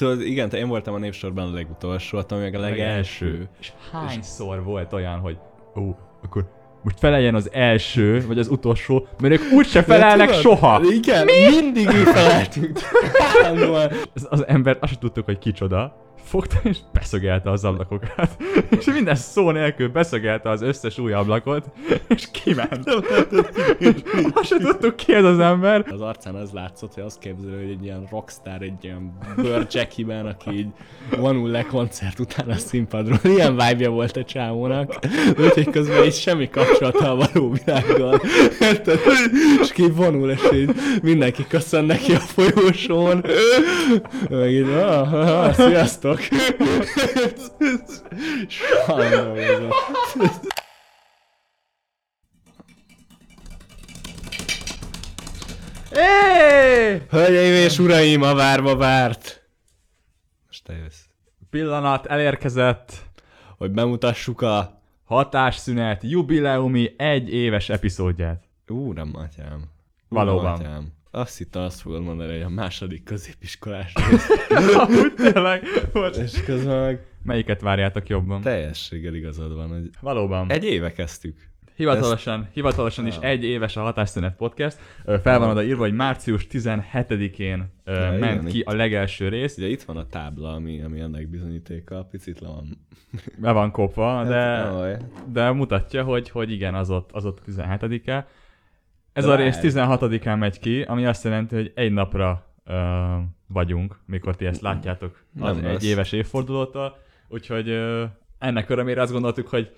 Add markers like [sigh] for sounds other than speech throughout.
Tudod, igen, te én voltam a népsorban a legutolsó, attól meg a legelső. És hányszor volt olyan, hogy ó, akkor most feleljen az első, vagy az utolsó, mert ők úgyse felelnek tudod, soha. Igen, Mi? mindig mi feleltünk. [laughs] Az, az ember azt tudtuk, hogy kicsoda. Fogta és beszögelte az ablakokat. [laughs] és minden szó nélkül beszögelte az összes új ablakot, [laughs] és kiment. azt sem tudtuk ki ez az ember. Az arcán az látszott, hogy azt képzelő, hogy egy ilyen rockstar, egy ilyen bőrcsekiben, aki így vonul le koncert után a színpadról. Ilyen vibe volt a csávónak. Úgyhogy közben így semmi kapcsolata a való világgal. És ki vonul, és így mindenki köszön neki a folyósón. Meg így, ah, ah, sziasztok! Sajnálom. Hey! Hölgyeim és uraim, a várva várt! Most te jössz. Pillanat elérkezett. Hogy bemutassuk a... Hatásszünet jubileumi egy éves epizódját. Ú, nem matyám. Valóban. Matyám. Azt hittem, azt fogod mondani, hogy a második középiskolás [laughs] Úgy tényleg. Bocs. És közben meg Melyiket várjátok jobban? teljességgel igazad van, hogy Valóban. egy éve kezdtük. Hivatalosan, hivatalosan is egy éves a Hatásszünet podcast. Ö, Fel van oda írva, hogy március 17-én ö, Ja, ment igen, ki itt- a legelső rész. Ugye itt van a tábla, ami, ami ennek bizonyítéka, picit le van. Be van kopva, [laughs] de, Hát, nem baj. de mutatja, hogy, hogy igen, az ott, az ott 17-e. Ez a rész várj. 16-án megy ki, ami azt jelenti, hogy egy napra ö, vagyunk, mikor ti ezt látjátok az Nem egy lesz. éves évfordulótól. Úgyhogy ö, ennek örömére azt gondoltuk, hogy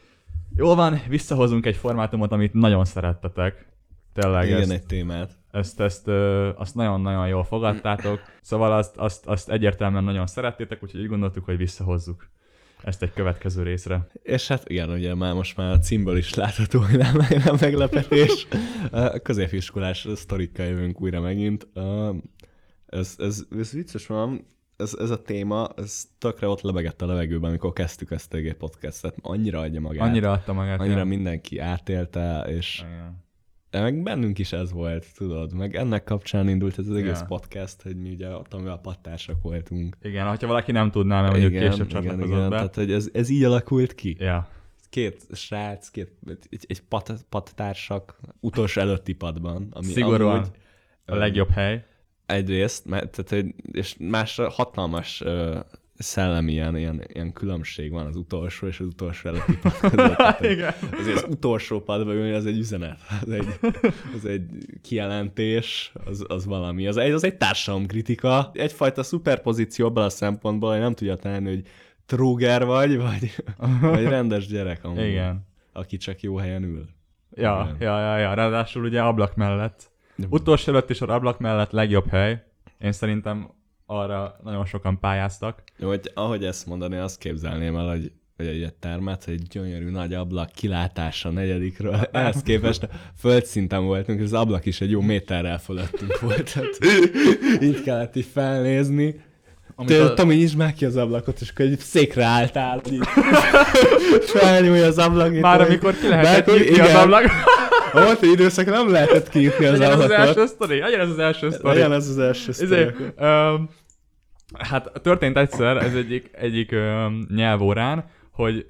jól van, visszahozunk egy formátumot, amit nagyon szerettetek. Tényleg Igen, ezt, egy témát. ezt, ezt ö, azt nagyon-nagyon jól fogadtátok. Szóval azt, azt, azt egyértelműen nagyon szerettétek, úgyhogy úgy gondoltuk, hogy visszahozzuk ezt egy következő részre. És hát igen, ugye már most már a címből is látható, hogy nem, nem meglepetés. [laughs] A középiskolás sztorikkal jövünk újra megint. Ez, ez, ez vicces van, ez, ez a téma, ez tökre ott lebegett a levegőben, amikor kezdtük ezt a podcastet. Annyira adja magát. Annyira adta magát. annyira ja. mindenki átélte, és Igen. Meg bennünk is ez volt, tudod. Meg ennek kapcsán indult ez az egész Ja. podcast, hogy mi ugye ott, amivel pattársak voltunk. Igen, hogyha valaki nem tudná, mert mondjuk később igen, csatlakozott igen, be. tehát hogy ez, ez így alakult ki. Ja. Két srác, két, egy, egy pat, pattársak utolsó előtti padban. Ami Szigorúan amúgy, a legjobb hely. Egyrészt, mert, tehát, hogy, és másra hatalmas ö, szellemi ilyen, ilyen, ilyen, különbség van az utolsó és az utolsó előtti pad között. [laughs] Igen. Azért az utolsó padba ülni, az egy üzenet, az egy, az egy kijelentés, az, az valami. Az egy, az egy társadalomkritika, egyfajta szuperpozíció abban a szempontból, hogy nem tudja tenni, hogy tróger vagy, vagy, vagy rendes gyerek amúgy, Igen. aki csak jó helyen ül. Ja, Igen. ja, ja, ja, ráadásul ugye ablak mellett. Utolsó előtt is a ablak mellett legjobb hely. Én szerintem arra nagyon sokan pályáztak. Jó, hogy ahogy ezt mondani, azt képzelném el, hogy hogy egy termet, hogy egy gyönyörű nagy ablak kilátása a negyedikről. [laughs] Ehhez képest földszinten voltunk, és az ablak is egy jó méterrel fölöttünk volt. Tehát [laughs] így kellett így felnézni. Amit Te, Tomi, nyisd már ki az ablakot, és akkor egy székre álltál, így [laughs] felnyúlja az ablak. Már amikor ki lehetett nyitni az ablak. A volt egy időszak, nem lehetett kinyitni az Legyen ez az első ablakot. sztori, legyen ez az első sztori. Legyen ez az első sztori. Izé, hát történt egyszer, ez egyik, egyik öm, nyelvórán, hogy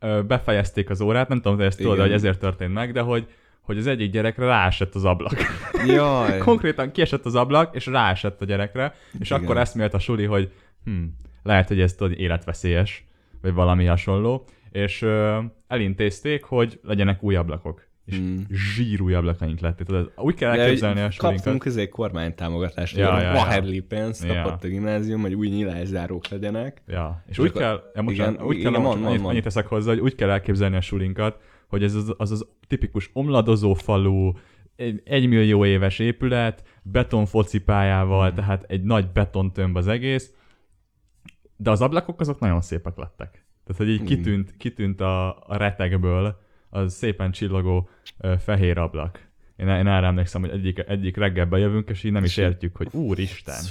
ö, befejezték az órát, nem tudom, hogy ezt tudod, hogy ezért történt meg, de hogy, hogy az egyik gyerekre ráesett az ablak. Jaj. [laughs] Konkrétan kiesett az ablak, és ráesett a gyerekre, és Igen. akkor eszmélt a suli, hogy hm, lehet, hogy ez tudod, életveszélyes, vagy valami hasonló, és ö, elintézték, hogy legyenek új ablakok. És Mm. zsír új ablakaink lettek. Tudod, úgy kell De, elképzelni a hogy sulinkat. Kaptunk közé kormánytámogatást, Ja, ja, ja, ja, pénzt Ja. kapott a gimnázium, hogy új nyílászárók legyenek. Ja, és És úgy akkor- kell, ja, most igen, úgy igen, kell, mond, mond, annyit, annyit teszek hozzá, hogy úgy kell elképzelni a sulinkat, hogy ez az az, az tipikus omladozó falu, egy, egy millió éves épület, beton focipályával, Hmm. tehát egy nagy betontömb az egész, de az ablakok azok nagyon szépek lettek. Tehát, hogy így Hmm. kitűnt, kitűnt a, a retegből az szépen csillogó fehér ablak. Én, én erre emlékszem, hogy egyik, egyik reggel bejövünk, és így nem is értjük, hogy úristen,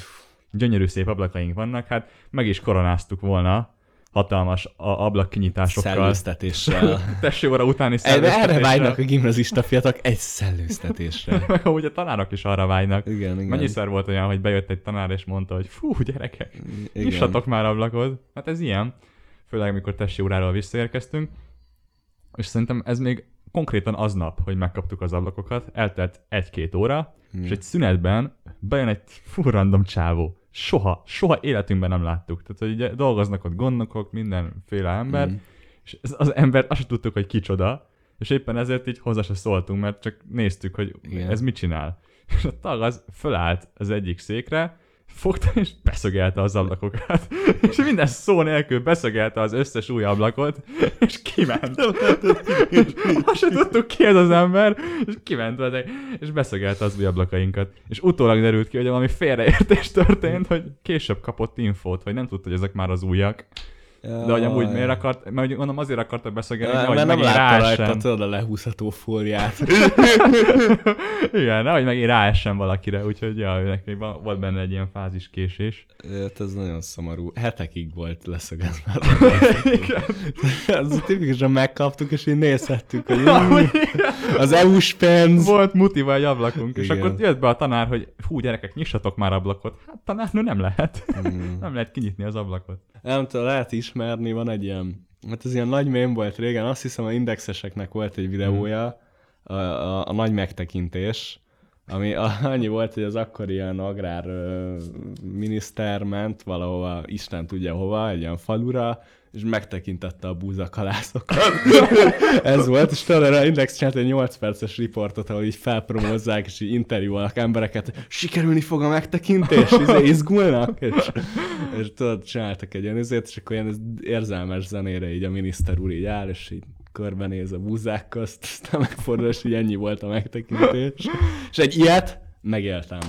gyönyörű szép ablakaink vannak, hát meg is koronáztuk volna, hatalmas ablakkinyitásokkal. Szellőztetéssel. [laughs] Tessé óra utáni Erre, erre szellőztetéssel. vágynak a gimnazista fiatalok egy szellőztetésre. [laughs] Meg amúgy a tanárok is arra vágynak. Igen, igen. Mennyiszer volt olyan, hogy bejött egy tanár és mondta, hogy fú, gyerekek, Igen. nyissatok már ablakot. Hát ez ilyen. Főleg, amikor testi óráról visszaérkeztünk. És szerintem ez még konkrétan aznap, hogy megkaptuk az ablakokat, eltelt egy-két óra, Hmm. és egy szünetben bejön egy fú random csávó. Soha, soha életünkben nem láttuk. Tehát, hogy ugye dolgoznak ott gondnokok, mindenféle ember, Mm. és ez, az ember azt tudtuk, hogy kicsoda, és éppen ezért így hozzá se szóltunk, mert csak néztük, hogy Igen. ez mit csinál. [laughs] És a tag az fölállt az egyik székre, fogta és beszögelte az ablakokat. [laughs] És minden szó nélkül beszögelte az összes új ablakot, és kiment. [laughs] Azt se tudtuk ki ez az ember, és kiment vele, és beszögelte az új ablakainkat. És utólag derült ki, hogy valami félreértés történt, hogy később kapott infót, hogy nem tudta, hogy ezek már az újak. De hogy amúgy miért akart, mert hogy mondom azért akarta beszélgetni, hogy mert nem látta rajta tudod a lehúzható fóliát. [laughs] Igen, nehogy megint ráessen valakire, úgyhogy ja, van- volt benne egy ilyen fáziskésés. Hát ez nagyon szomorú. Hetekig volt leszögezve. [laughs] Az tipikusan megkaptuk, és így nézhettük, hogy [laughs] az EU-s pénz. Volt mutival egy ablakunk, és Igen. akkor jött be a tanár, hogy hú gyerekek, nyissatok már ablakot. Hát tanárnő nem lehet. Mm. nem lehet kinyitni az ablakot. Nem tudom, lehet ismerni, van egy ilyen, hát ez ilyen nagy mém volt régen, azt hiszem a indexeseknek volt egy videója, a, a, a nagy megtekintés, ami annyi volt, hogy az akkor ilyen agrár ö, miniszter ment valahova, Isten tudja hova, egy ilyen falura, és megtekintette a búzakalászokat. [laughs] Ez volt, és erre a Index csinált egy 8 perces riportot, ahol így felpromozzák, és így interjúolnak embereket, sikerülni fog a megtekintés, izé, izgulnak, és, és tudod, csináltak egy ilyen izét, és akkor ilyen érzelmes zenére így a miniszter úr így áll, és így körbenéz a búzák közt, aztán megfordul, és így ennyi volt a megtekintés. És egy ilyet megéltem.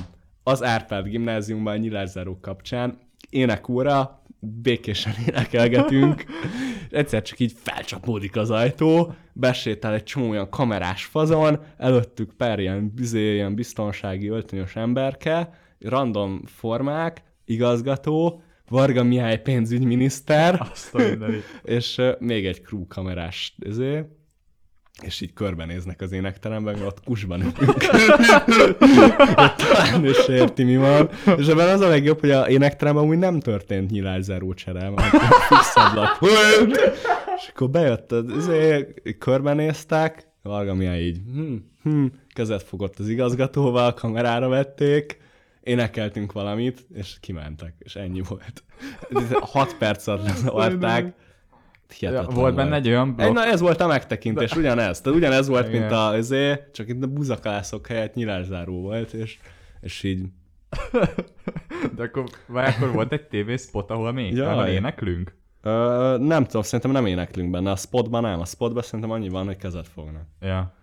Az Árpád gimnáziumban a nyilászárók kapcsán énekóra, békésen énekelgetünk, [laughs] egyszer csak így felcsapódik az ajtó, besétál egy csomó olyan kamerás fazon, előttük pár ilyen, bizé, ilyen biztonsági öltönyös emberke, random formák, igazgató, Varga Mihály pénzügyminiszter, Azt a [laughs] és még egy crew kamerás izé, és így körbenéznek az énekteremben, mert ott kusban ülünk. [laughs] Talán se érti, mi van. És ebben az a legjobb, hogy a énekteremben úgy nem történt nyilázáró csere, mert fix ablak volt. És akkor bejött, az, izé, körbenéztek, Varga Mihály így, hm, hm, kezet fogott az igazgatóval, kamerára vették, énekeltünk valamit, és kimentek, és ennyi volt. 6 perc alatt lezavarták. Ja, Hihetetlen volt benne egy olyan egy, blokk, na ez volt a megtekintés, ugyanez. Tehát ugyanez volt, Igen. mint a izé, csak itt a buzakalászok helyett nyilászáró volt, és, és így [laughs] de akkor, vagy akkor volt egy TV spot, ahol mi? Jaj. Ahol éneklünk? Ö, nem tudom, szerintem nem éneklünk benne. A spotban nem. A spotban szerintem annyi van, hogy kezet fognak. Ja.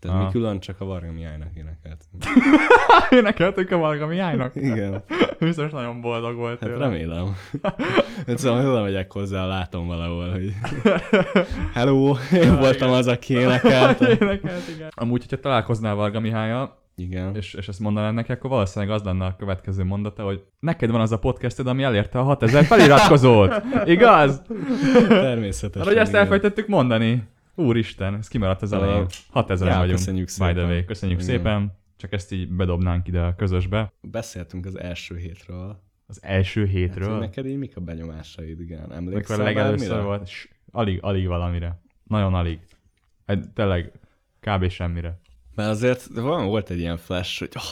Tehát Aha. mi külön csak a Varga Mihálynak énekeltünk. [laughs] Énekeltünk a Varga Mihálynak? Igen. [laughs] Biztos nagyon boldog volt Hát tőle. remélem. [laughs] Hát szóval oda megyek hozzá, látom valahol, hogy hello, én voltam az, aki énekelt. Énekelt, igen. Amúgy, hogyha találkoznál Varga Mihályal, Igen. és, és ezt mondanád neki, akkor valószínűleg az lenne a következő mondata, hogy neked van az a podcasted, ami elérte a 6000 feliratkozót. Igaz? Természetesen. Hát, hogy ezt igen. elfejtettük mondani. Úristen, ez kimaradt az elején. 6000 Ja, vagyunk. köszönjük By the szépen. way. Köszönjük Igen. szépen. Csak ezt így bedobnánk ide a közösbe. Beszéltünk az első hétről. Az első Hát, hétről. neked így mik a benyomásaid, igen? Emlékszel legelőször bármire? volt. S, alig, alig valamire. Nagyon alig. Egy, tényleg kb. semmire. Mert azért van, volt egy ilyen flash, hogy oh,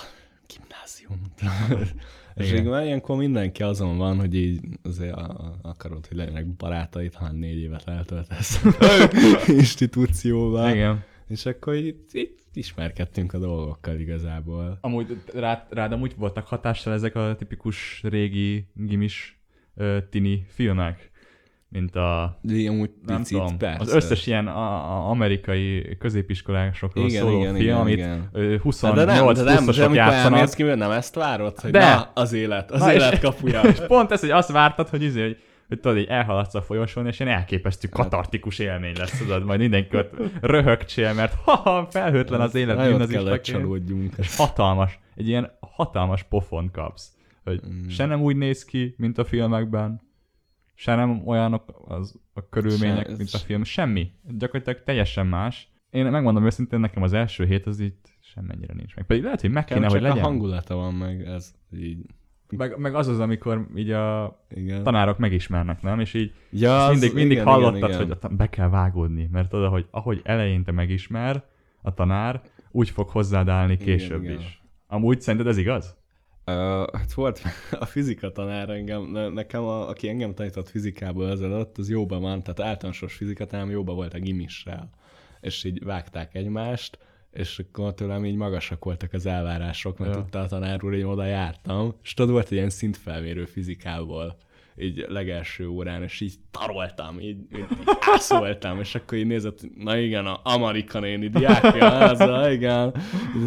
gimnázium. [laughs] És Igen. így már ilyenkor mindenki azon van, hogy így azért akarod, hogy legyenek barátaid, ha négy évet eltöltesz [laughs] [laughs] institúcióval. Igen. És akkor így, így ismerkedtünk a dolgokkal igazából. Amúgy rád, rád amúgy voltak hatással ezek a tipikus régi gimis ö, tini filmek? Mint a De amúgy nem picit, tudom, persze. az összes ilyen a, a amerikai középiskolásokról Igen, szóló igen, film, igen, amit igen. ö, Hát 28 de nem, de nem, de amikor játszanak. elmész ki, nem ezt várod, hogy De. na, az élet, az Na, és- élet kapuja. [laughs] És pont ez, hogy azt vártad, hogy izé, hogy hogy tudod, így elhaladsz a folyosón, és ilyen elképesztő katartikus élmény lesz, tudod, majd mindenki ott röhögcsél, mert [laughs] ha felhőtlen az élet, Nagyon gimnazista kellett ként. csalódjunk. És hatalmas, egy ilyen hatalmas pofon kapsz. Hogy Mm. se nem úgy néz ki, mint a filmekben, se nem olyanok az, a körülmények, Se- mint a film, semmi. Gyakorlatilag teljesen más. Én megmondom őszintén, nekem az első hét az itt semmennyire nincs meg. Pedig lehet, hogy meg kéne, hogy legyen. a hangulata van meg, ez így, Meg, meg az az, amikor így a igen. tanárok megismernek, nem? És így ja, és az- mindig, mindig igen, hallottad, igen, igen. hogy be kell vágódni, mert oda, hogy ahogy eleinte megismer a tanár, úgy fog hozzád állni később igen. is. Amúgy szerinted ez igaz? Uh, hát volt [laughs] a fizika tanár engem, ne, nekem, a, aki engem tanított fizikából ezelőtt, az jóban van, tehát általános fizika tanárm jóban volt a gimissel. És így vágták egymást, és akkor tőlem így magasak voltak az elvárások, mert Ja. tudta a tanár úr, hogy én oda jártam, és tudod, volt egy ilyen szintfelmérő fizikából, így legelső órán, és így taroltam, így, így, [laughs] így ászoltam, és akkor így nézett, na igen, a Amerika néni diákja, az, a, igen.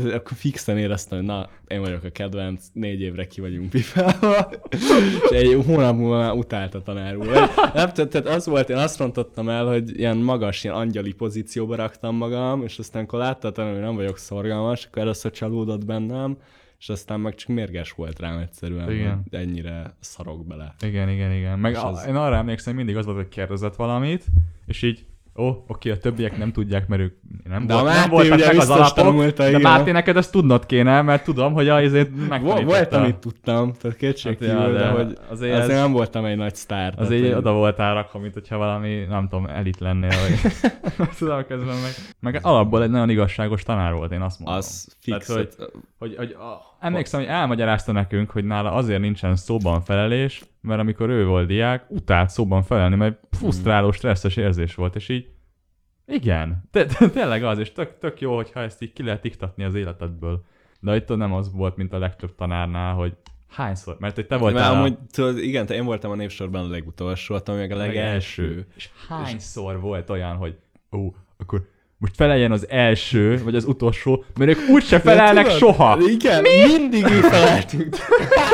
Akkor fixen éreztem, hogy na, én vagyok a kedvenc, négy évre ki vagyunk pifálva, és egy hónap múlva utált a tanár úr. Nem, tehát, tehát az volt, én azt rontottam el, hogy ilyen magas, ilyen angyali pozícióba raktam magam, és aztán akkor látta a tanár, hogy nem vagyok szorgalmas, akkor először csalódott bennem, és aztán meg csak mérges volt rám egyszerűen, Igen. hogy ennyire szarok bele. Igen, igen, igen. Meg És a, az- én arra emlékszem, mindig az volt, hogy kérdezett valamit, és így, ó, oké, a többiek nem tudják, mert ők nem, De volt, a nem Máté voltak meg az alapok, de. Máté, neked ezt tudnod kéne, mert tudom, hogy azért Vo- megtanította. volt, amit tudtam, tehát kétség Hát ja, de de, hogy azért azért, ez- azért nem voltam egy nagy sztár. Az tehát, oda voltál rakva, mint hogyha valami, nem tudom, elit lennél, vagy [laughs] tudom közben meg. Meg alapból egy nagyon igazságos tanár volt, én azt mondom. Az fix. Tehát, hogy- hogy... hogy, a, emlékszem, hogy elmagyarázta nekünk, hogy nála azért nincsen szóban felelés, mert amikor ő volt diák, utált szóban felelni, mert frusztráló, stresszes érzés volt, és így igen, te, te, tényleg az, és tök, tök jó, hogyha ezt így ki lehet iktatni az életedből. De itt nem az volt, mint a legtöbb tanárnál, hogy hányszor, mert hogy te Mert voltál a amúgy, tudod, igen, te én voltam a névsorban a legutolsó, voltam meg a legelső. És hányszor volt olyan, hogy ó, akkor most feleljen az első, vagy az utolsó, mert ők úgyse felelnek tudod, soha. Igen, Mi? mindig mi feleltünk.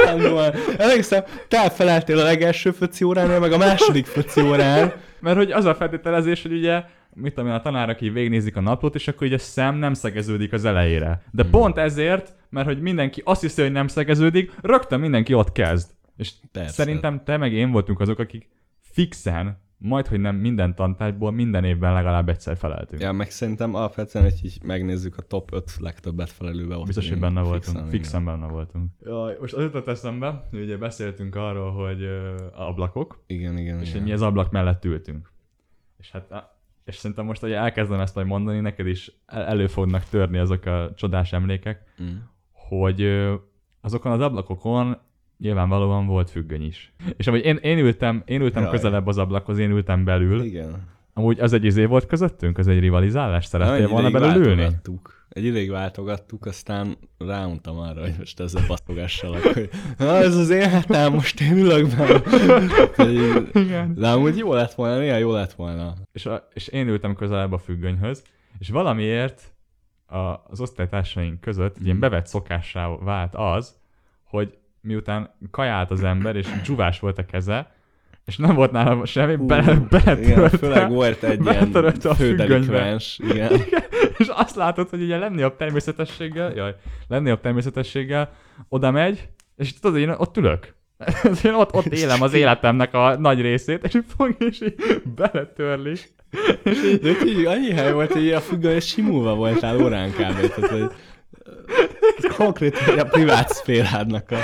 Állandóan. Emlékszem, te feleltél a legelső foci órán, meg a második foci órán. Mert hogy az a feltételezés, hogy ugye, mit tudom én, a tanár, aki végignézik a naplót, és akkor ugye a szem nem szegeződik az elejére. De Hmm. pont ezért, mert hogy mindenki azt hiszi, hogy nem szegeződik, rögtön mindenki ott kezd. És Persze. szerintem te meg én voltunk azok, akik fixen, majd hogy nem minden tantárgyból minden évben legalább egyszer feleltünk. Ja, meg szerintem alapvetően, hogy így megnézzük a top 5 legtöbbet felelőbe. ott Biztos, hogy benne voltunk, Fixen, fixen, benne voltunk. Jaj, most az jutott eszembe, hogy ugye beszéltünk arról, hogy ö, ablakok, Igen, igen, és igen. hogy mi az ablak mellett ültünk. És hát, és szerintem most, hogy elkezdem ezt majd mondani, neked is el- elő fognak törni azok a csodás emlékek, Mm. hogy azokon az ablakokon nyilvánvalóan volt függöny is. És amúgy én, én ültem, én ültem Jaj. közelebb az ablakhoz, én ültem belül. Igen. Amúgy az egy izé volt közöttünk? Az egy rivalizálás? Szerettél egy volna belül ülni? Egy ideig váltogattuk, aztán ráuntam arra, hogy most ezzel baszogassalak, hogy na, ez az én hátám, most én ülök benne. De amúgy jó lett volna, néha jó lett volna. és, a, és én ültem közelebb a függönyhöz, és valamiért a, az osztálytársaink között egy ilyen bevett szokássá vált az, hogy miután kajált az ember, és dzsuvás volt a keze, és nem volt nála semmi, Hú, bele, Igen, beletörölte, főleg volt egy ilyen függönybe. fődelikvens. [laughs] Igen. és azt látod, hogy ugye lenni a természetességgel, jaj, lenni a természetességgel, oda megy, és tudod, én ott ülök. [laughs] én ott, ott élem az életemnek a nagy részét, és így fog, és így beletörli. És így, De így annyi hely volt, hogy a függöny simulva voltál órán kb. Tehát, hogy konkrétan a privát szférádnak a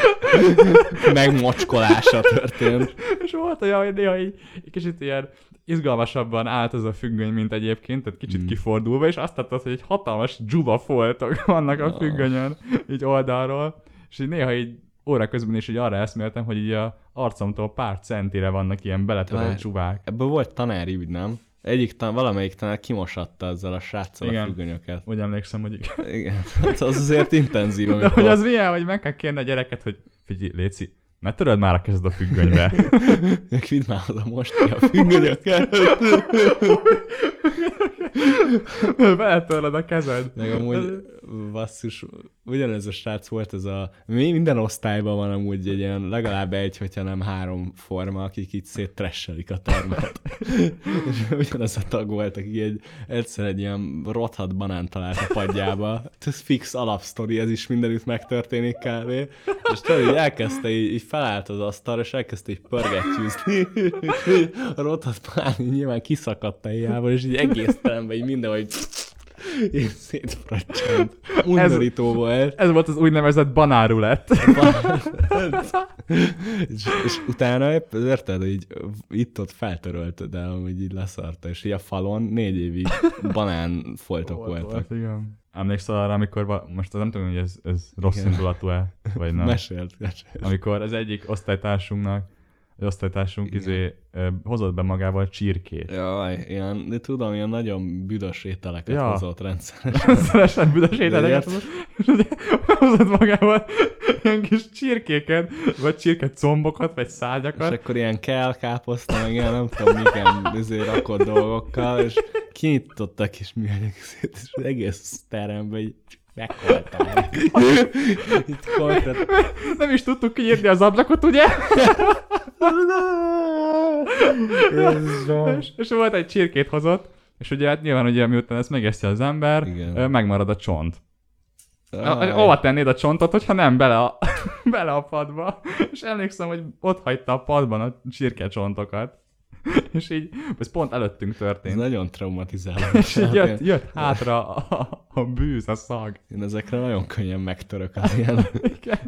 megmocskolása történt. és volt olyan, hogy néha így, egy kicsit ilyen izgalmasabban állt az a függöny, mint egyébként, tehát kicsit Mm. kifordulva, és azt láttad, hogy egy hatalmas dzsuba foltok vannak a Ah. függönyön, így oldalról, és így néha így óra közben is így arra eszméltem, hogy így a arcomtól pár centire vannak ilyen beletörött Várj. dzsuvák. Ebből volt tanári ügy, nem? Egyik tan, valamelyik tanár kimosatta ezzel a sráccal Igen. a függönyöket. Úgy emlékszem, hogy igen. Igen, hát az azért intenzív, De amikor hogy az milyen, hogy meg kell kérni a gyereket, hogy figyelj, Léci, ne töröd már a kezed a függönybe. Vidd már oda most ki a függönyöket. Beletörled a kezed. Meg amúgy, basszus, ugyanez a srác volt, ez a, mi minden osztályban van amúgy egy ilyen legalább egy, hogyha nem három forma, akik itt széttresselik a termet. [laughs] és ugyanaz a tag volt, aki egy, egyszer egy ilyen rothat banán talált a padjába. Ez fix alapsztori, ez is mindenütt megtörténik kb. És tudod, így elkezdte, így, így felállt az asztalra, és elkezdte így pörgettyűzni. [laughs] a rothat banán így nyilván kiszakadt a hiába, és így egész teremben így mindenhogy így szétfracsant. Undorító volt. Ez volt az úgynevezett banárulett. [laughs] és, és utána épp, érted, így itt-ott feltörölt, de amúgy így leszarta, és így a falon négy évig banán foltok voltak. Volt, igen. Emlékszel arra, amikor, va- most nem tudom, hogy ez, ez rossz indulatú-e, vagy nem. Mesélt, mesélt. Amikor az egyik osztálytársunknak, osztálytársunk izé, hozott be magával csirkét. Jaj, ilyen, de tudom, ilyen nagyon büdös ételeket Ja. hozott rendszeresen. [laughs] Szeresen büdös ételeket hozott, és hozott magával ilyen kis csirkéket, vagy csirke combokat, vagy És szárnyakat. akkor ilyen kell, káposzta, meg ilyen nem tudom, milyen izé rakott dolgokkal, és kinyitottak és műanyag szét, és az egész teremben így meghaltál. Itt konkrét. Nem is tudtuk kinyitni az ablakot, ugye? [laughs] És, és volt egy csirkét hozott, és ugye hát nyilván ugye miután ezt megeszi az ember, Igen. megmarad a csont. Hova tennéd a csontot, hogyha nem bele a, [laughs] bele a padba? És emlékszem, hogy ott hagyta a padban a csirke csontokat. [laughs] És így, ez pont előttünk Ez történt. nagyon traumatizáló. [laughs] És így jött, jött hátra a, a bűz, a szag. Én ezekre nagyon könnyen megtörök az ilyen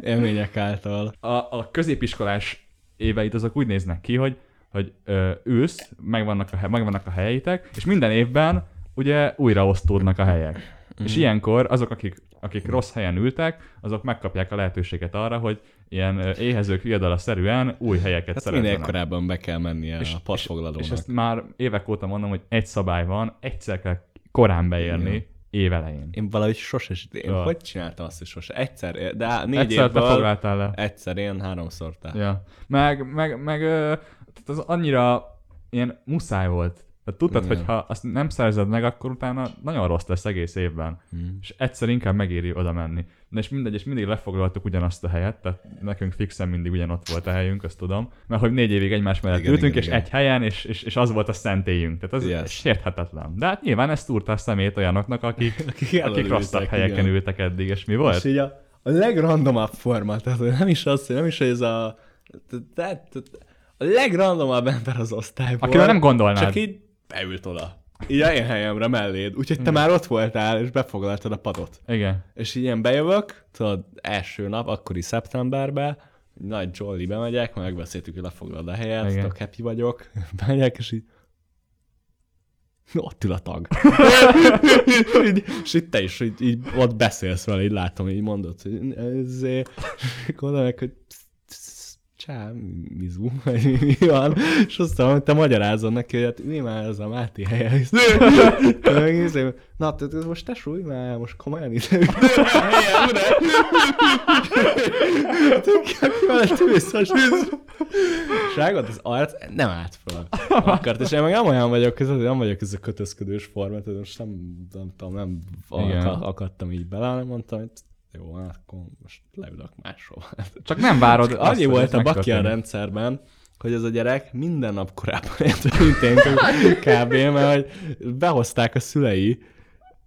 élmények által. A, a középiskolás éveit azok úgy néznek ki, hogy, hogy ö, ősz, megvannak a, megvannak a helyeitek, és minden évben ugye újra osztódnak a helyek. Mm. És ilyenkor azok, akik, akik rossz helyen ültek, azok megkapják a lehetőséget arra, hogy ilyen éhezők viadala szerűen új helyeket Hát minél szerezzenek. korábban be kell mennie És- a padfoglalónak. És ezt már évek óta mondom, hogy egy szabály van, egyszer kell korán beérni Igen. Évelején. Én valahogy sose, én Ja. hogy csináltam azt, hogy sose? Egyszer, de négy Egyszer te évből foglaltál le. egyszer, én háromszor te. Ja. Meg, meg, meg tehát az annyira ilyen muszáj volt. Tehát tudtad, hogy ha azt nem szerzed meg, akkor utána nagyon rossz lesz egész évben. Hmm. És egyszer inkább megéri oda menni. De és mindegy, és mindig lefoglaltuk ugyanazt a helyet, tehát nekünk fixen mindig ugyanott volt a helyünk, azt tudom. Mert hogy négy évig egymás mellett Igen, ültünk, igen, és igen. egy helyen, és, és, és az volt a szentélyünk. Tehát az Yes. sérthetetlen. De hát nyilván ezt túrta a szemét olyanoknak, akik, [laughs] Akik, akik rosszabb helyeken igen. ültek eddig, és mi volt? És így a, a legrandomabb forma, tehát nem is az, nem is, ez a... tehát A legrandomabb ember az osztályból. Akivel nem gondolnád. Csak így beült oda. Így a én helyemre melléd. Úgyhogy te már ott voltál, és befoglaltad a padot. Igen. És így ilyen bejövök, tudod, első nap, akkori szeptemberben, nagy jolly bemegyek, megbeszéltük, hogy lefoglalod a helyet, Igen. tök happy vagyok, [laughs] bemegyek, és így ott ül a tag. [laughs] így, és itt te is, így, így ott beszélsz vele, így látom, így mondod, hogy ez, és akkor hogy csá, mizu, vagy mi van, és aztán hogy te magyarázod neki, hogy hát mi már ez a Máté helye. Na, te, te most te súly már, most komolyan itt ülsz, és és rágott az arc, nem állt föl. Akart, és én meg nem olyan vagyok, ez, nem vagyok ez a kötözködős forma, tehát most nem, nem tudom, nem akadtam így bele, hanem mondtam, hogy jó, hát akkor most leülök máshova. Csak nem várod Csak annyi volt a baki a megtörténik. rendszerben, hogy ez a gyerek minden nap korábban ért, mint én kb. mert hogy behozták a szülei,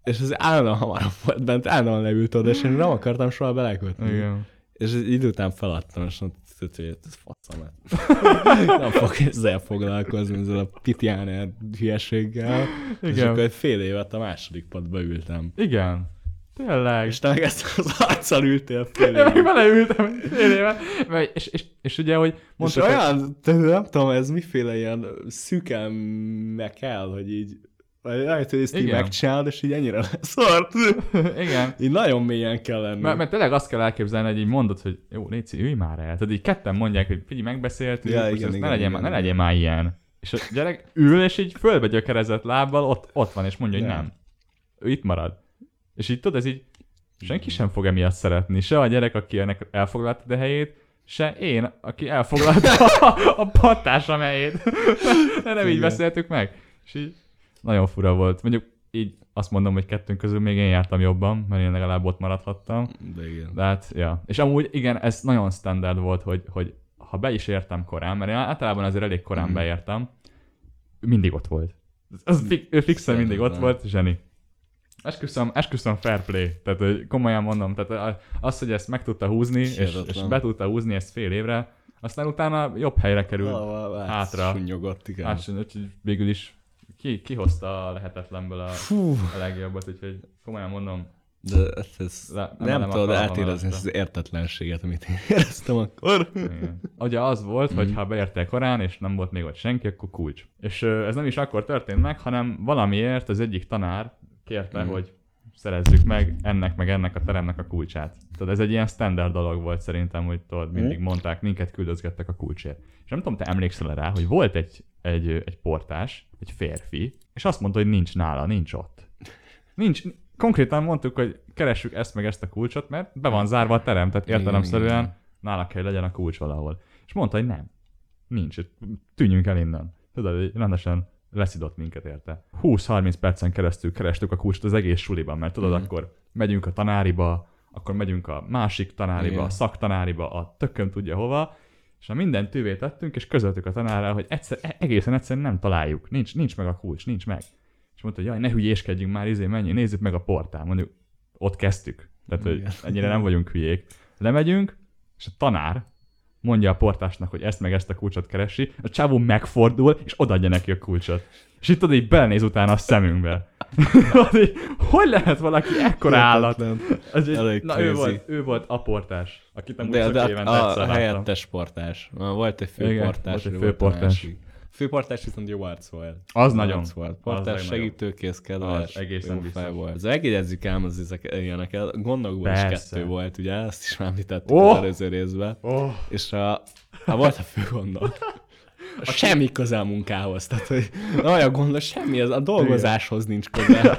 és ez állandóan hamarabb volt bent, állandóan leült oda, és én nem akartam soha belekötni. Igen. És idő után feladtam, és mondtam, hogy ez faszom, hát [laughs] nem fog ezzel foglalkozni, ezzel a pitjáner hülyeséggel. És Igen. akkor egy fél évet a második padba ültem. Igen. Tényleg. És te meg ezt az arccal ültél fél Én meg évig. beleültem fél éve. Mert- És, és, és ugye, hogy És mondtad, hogy olyan, te, nem tudom, ez miféle ilyen szükelme kell, hogy így vagy lehet, hogy ezt így Igen. megcsinálod, és így ennyire leszart. [laughs] igen. Így nagyon mélyen kell lenni. Mert, mert tényleg azt kell elképzelni, hogy így mondod, hogy jó, Léci, ülj már el. Tehát így ketten mondják, hogy figyelj, megbeszéltünk, Ja, igen, ezt ne, igen, legyen, igen, már, ne igen. legyen már ilyen. És a gyerek ül, és így fölbe gyökerezett lábbal ott, ott van, és mondja, hogy Ja. nem. Ő itt marad. És így tudod, ez így senki sem fog emiatt szeretni. Se a gyerek, aki ennek elfoglalta a helyét, se én, aki elfoglalta a, a pattársam helyét. De nem így beszéltük meg. És így nagyon fura volt. Mondjuk így azt mondom, hogy kettőnk közül még én jártam jobban, mert én legalább ott maradhattam. De igen. De hát, ja. És amúgy igen, ez nagyon standard volt, hogy, hogy ha be is értem korán, mert én általában azért elég korán Mhm. beértem, mindig ott volt. Az fi- fixen mindig ott volt, zseni. Esküszöm, esküszöm fair play. Tehát hogy komolyan mondom, tehát az, hogy ezt meg tudta húzni, és, és be tudta húzni ezt fél évre, aztán utána jobb helyre került. Valahol hátra. Sunyogott, igen. Hát, úgyhogy végül is ki, kihozta a lehetetlenből a, Fú, a legjobbat, úgyhogy komolyan mondom, de ez, ez Le- nem, nem tudod átérezni ezt az értetlenséget, amit én éreztem akkor. Igen. Ugye az volt, hogy Mhm. ha beértél korán, és nem volt még ott senki, akkor kulcs. És ez nem is akkor történt meg, hanem valamiért az egyik tanár kérte, Mhm. hogy szerezzük meg ennek meg ennek a teremnek a kulcsát. Tudod, ez egy ilyen standard dolog volt szerintem, hogy tudod, mindig mondták, minket küldözgettek a kulcsért. És nem tudom, te emlékszel rá, hogy volt egy, egy, egy portás, egy férfi, és azt mondta, hogy nincs nála, nincs ott. Nincs, konkrétan mondtuk, hogy keressük ezt meg ezt a kulcsot, mert be van zárva a terem, tehát értelemszerűen nála kell, legyen a kulcs valahol. És mondta, hogy nem. Nincs. Tűnjünk el innen. Tudod, rendesen leszidott minket érte. 20-30 percen keresztül kerestük a kulcsot az egész suliban, mert tudod, Mhm. akkor megyünk a tanáriba, akkor megyünk a másik tanáriba, Igen. a szaktanáriba, a tököm tudja hova, és ha minden tűvé tettünk, és közöltük a tanárral, hogy egyszer, e- egészen egyszerűen nem találjuk. Nincs, nincs meg a kulcs, nincs meg. És mondta, hogy jaj, ne hülyéskedjünk már, izé, menjünk, nézzük meg a portál. Mondjuk, ott kezdtük. Tehát, hogy Igen. ennyire nem vagyunk hülyék. Lemegyünk, és a tanár mondja a portásnak, hogy ezt meg ezt a kulcsot keresi, a csávó megfordul, és odaadja neki a kulcsot. És itt oda így belenéz utána a szemünkbe. [laughs] Az hogy lehet valaki ekkora állat? Ez egy, na ő volt, ő volt a portás, akit amúgy De, csak de évente a, a helyettes portás. Volt egy Igen, főportás. volt egy főportás. Másik. Főportás viszont jó arc volt. Az Jó nagyon. arc volt. Legnagyobb. segítőkész, kedves. Az egészen fej volt. Az megjegyezzük ám az ezek, ilyeneket. Gondokból is Persze. kettő volt, ugye? Ezt is már említettük Oh! az előző részben. Oh, És a, a volt a fő gondok. Semmi köze a munkához, tehát hogy olyan gond, semmi, ez a dolgozáshoz nincs köze.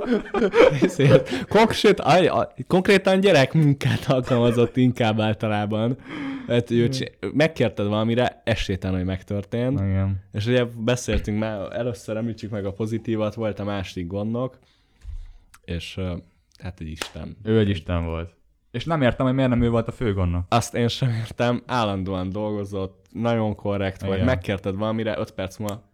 [laughs] Ezért konkrét, a, konkrétan gyerek munkát alkalmazott inkább általában. Hát, ő, csi- megkérted valamire, esélytelen, hogy megtörtént. igen. És ugye beszéltünk már, először említsük meg a pozitívat, volt a másik gondok, és hát egy Isten. Ő egy isten volt. És nem értem, hogy miért nem ő volt a főgondnok. Azt én sem értem, állandóan dolgozott, nagyon korrekt vagy, Igen. megkérted valamire, 5 perc múlva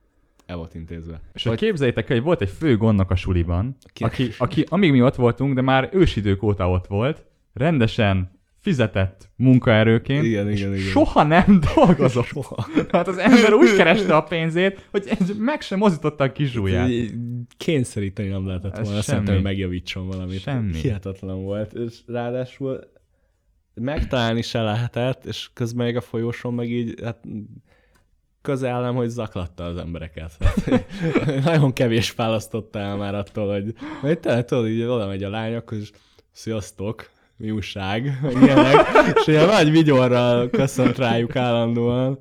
el volt intézve. És hogy képzeljétek el, hogy volt egy fő a suliban, Ki- aki, aki amíg mi ott voltunk, de már ősidők óta ott volt, rendesen fizetett munkaerőként, Igen, és igen, igen. soha nem [laughs] dolgozott. Soha. Hát az ember úgy kereste a pénzét, hogy meg sem mozította a kis zsúját. Így Kényszeríteni nem lehetett volna, szerintem, hogy megjavítson valamit. Semmi. Hihetetlen volt, és ráadásul megtalálni se lehetett, és közben még a folyosón meg így, hát közelem, hogy zaklatta az embereket. Hát, [laughs] nagyon kevés választotta el már attól, hogy, hogy te tudod, így oda megy a lányokhoz, és sziasztok, mi újság, meg ilyenek, és ilyen nagy vigyorral köszönt rájuk állandóan.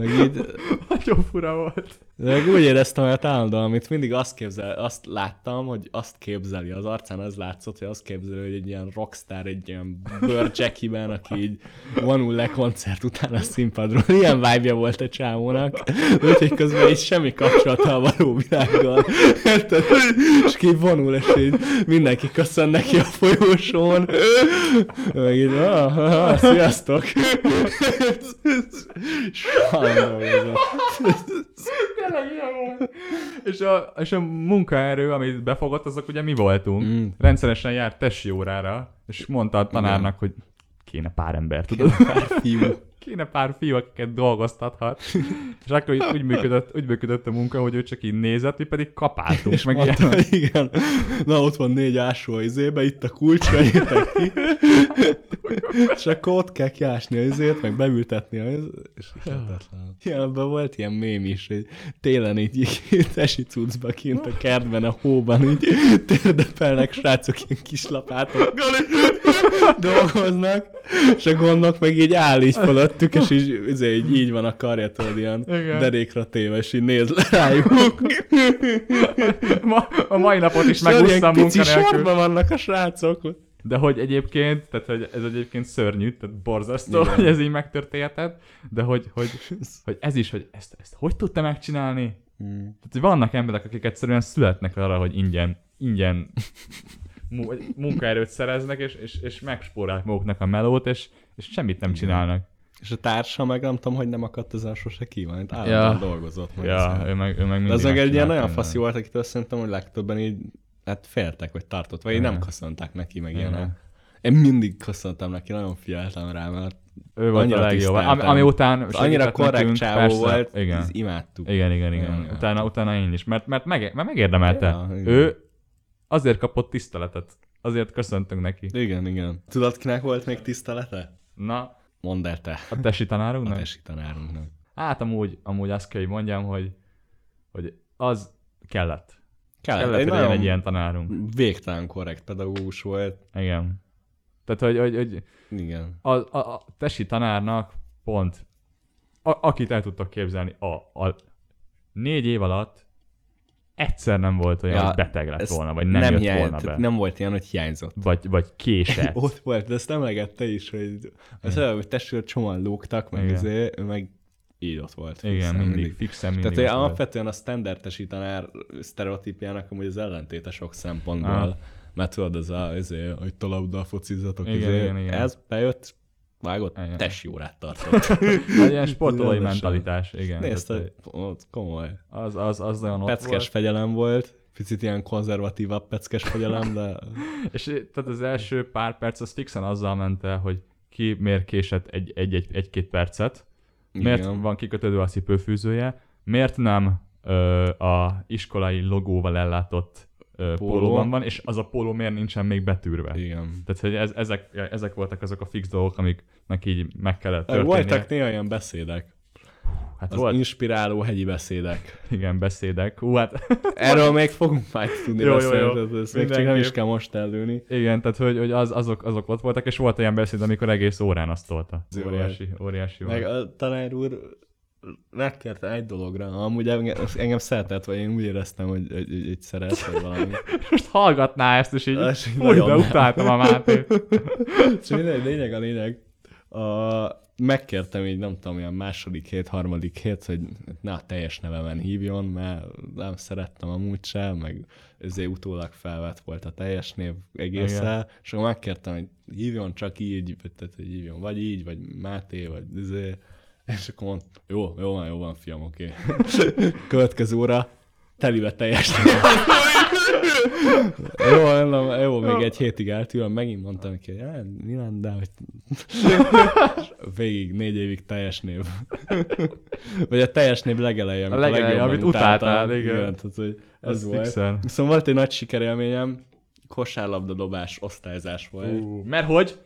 Meg így, [laughs] Nagyon fura volt. de úgy éreztem, hogy állandóan, amit mindig azt képzel, azt láttam, hogy azt képzeli az arcán, az látszott, hogy azt képzeli, hogy egy ilyen rockstar, egy ilyen bőrcsekiben, aki így vonul le koncert után a színpadról. Ilyen vibe volt a csávónak, úgyhogy közben így semmi kapcsolata a való világgal. Érted? És ki vonul, és így mindenki köszön neki a folyósón. Meg így, ah, ah, sziasztok! [laughs] Sajnálom, [laughs] Tényleg ilyen volt. És a, és a munkaerő, amit befogott, azok ugye mi voltunk. Mm. Rendszeresen járt tesi órára, és mondta a tanárnak, hogy kéne pár ember, tudod? fiú. Kéne pár fiú, akiket dolgoztathat. [laughs] És akkor így úgy működött, úgy működött a munka, hogy ő csak így nézett, mi pedig kapáltunk, És meg mondta, ilyen. igen. Na, ott van négy ásó izébe, itt a kulcs, vegyétek [laughs] ki. és akkor ott kell kiásni a izét, meg beültetni a izét, és hihetetlen. Ilyenben volt ilyen mém is, hogy télen így, így tesi cuccba kint a kertben, a hóban, így térdepelnek srácok ilyen kis lapátokkal, dolgoznak, és a gondok meg így áll így fölöttük, és így, izé, így, így van a karja, tudod, ilyen Igen. derékra téve, és így néz le rájuk. Ma, a mai napot is megúsztam munkanélkül. sorban vannak a srácok. De hogy egyébként, tehát hogy ez egyébként szörnyű, tehát borzasztó, Igen. hogy ez így megtörténhetett, de hogy, hogy, hogy ez is, hogy ezt, ezt hogy tudta megcsinálni? Mm. Tehát, hogy vannak emberek, akik egyszerűen születnek arra, hogy ingyen, ingyen mu- munkaerőt szereznek, és, és, és megspórálják maguknak a melót, és, és semmit nem Igen. csinálnak. És a társa meg nem tudom, hogy nem akadt ezen sose ki, mert Ja. állandóan dolgozott. Meg Ja, ő meg, ő meg De mindig az meg egy ilyen olyan faszi volt, akitől szerintem, hogy legtöbben így hát féltek, vagy tartott, vagy így nem Igen. köszöntek neki, meg ilyenek. Én mindig köszöntem neki, nagyon figyeltem rá, mert Ő volt annyira a legjobb. Ami, ami után annyira korrekt nekünk, csávó persze, volt, Igen. imádtuk. Igen, igen, igen. Igen, Utána, utána én is. Mert, mert, meg, mert megérdemelte. Ja, igen. ő azért kapott tiszteletet. Azért köszöntünk neki. Igen, igen. Tudod, kinek volt még tisztelete? Na, Mondd el te. a tesi A tanárunknak? tesi tanárunknak. Hát amúgy, amúgy azt kell, hogy mondjam, hogy, hogy az kellett. Kellett, Kellett, egy hogy egy ilyen tanárunk. végtelen korrekt pedagógus volt. Igen. Tehát, hogy, hogy, hogy Igen. a, a, a tesi tanárnak pont, a, akit el tudtak képzelni, a, a négy év alatt egyszer nem volt olyan, Ja, hogy beteg lett volna, vagy nem, nem jött hiány- volna be. Nem volt ilyen, hogy hiányzott. Vagy, vagy késett. [laughs] Ott volt, de ezt emlegette is, hogy az olyan, hogy testőr csomóan lógtak, meg izé, meg így ott volt. Igen, fixen, mindig, fixen mindig. Tehát alapvetően a standardesi tanár sztereotípjának amúgy az ellentéte sok szempontból. Aha. Mert tudod, ez a, izé, hogy tolabda focizatok, Igen, izé, igen, igen. ez bejött, vágott, Igen. tesi órát tartott. [laughs] Egy ilyen sportolói Rendesen. mentalitás, igen. Nézd, ott komoly. az, az, az olyan ott Peckes volt. fegyelem volt, picit ilyen konzervatívabb peckes fegyelem, de [laughs] És tehát az első pár perc az fixen azzal ment el, hogy ki miért késett egy, egy, egy, egy-két percet, miért igen. van kikötődve a cipőfűzője, miért nem ö, a iskolai logóval ellátott Póló. pólóban van, és az a póló miért nincsen még betűrve. Igen. Tehát, hogy ez, ezek, ezek voltak azok a fix dolgok, amiknek így meg kellett történnie. Voltak néha ilyen beszédek. hát Az volt, inspiráló hegyi beszédek. igen, beszédek. Hú, hát [laughs] Erről még fogunk majd tudni Jó, jó, beszélni, jó. tehát ezt még csak nem is kell most előni. igen, tehát hogy, hogy az, azok, azok ott voltak, és volt olyan beszéd, amikor egész órán azt tolta. Jó Óriási, óriási Meg a tanár úr megkérte egy dologra, amúgy engem, engem szeretett, vagy én úgy éreztem, hogy, hogy, hogy, hogy szeret, vagy valami. Most hallgatná ezt, és így nagyon de utáltam a Mátét. Csak mindegy, lényeg a lényeg. A, megkértem így, nem tudom, ilyen második hét, harmadik hét, hogy ne a teljes nevemen hívjon, mert nem szerettem amúgy sem, meg ezért utólag felvett volt a teljes név egészen, és akkor megkértem, hogy hívjon csak így, tehát, hogy hívjon vagy így, vagy Máté, vagy ezért, és akkor mondta, jó, jó van, jó van, fiam, oké. [laughs] Következő óra, telibe teljes [laughs] jó, nem, jó, még egy hétig eltűröm, megint mondtam hogy "Á, mi lenne, de hogy [laughs] végig, négy évig teljes név. Vagy a teljes név legeleje, amit A legeleje, legjobban amit utáltál, igen. igen tehát, hogy ez, Ez volt. Viszont volt egy nagy sikerélményem, kosárlabda dobás, osztályzás volt. Ú, mert hogy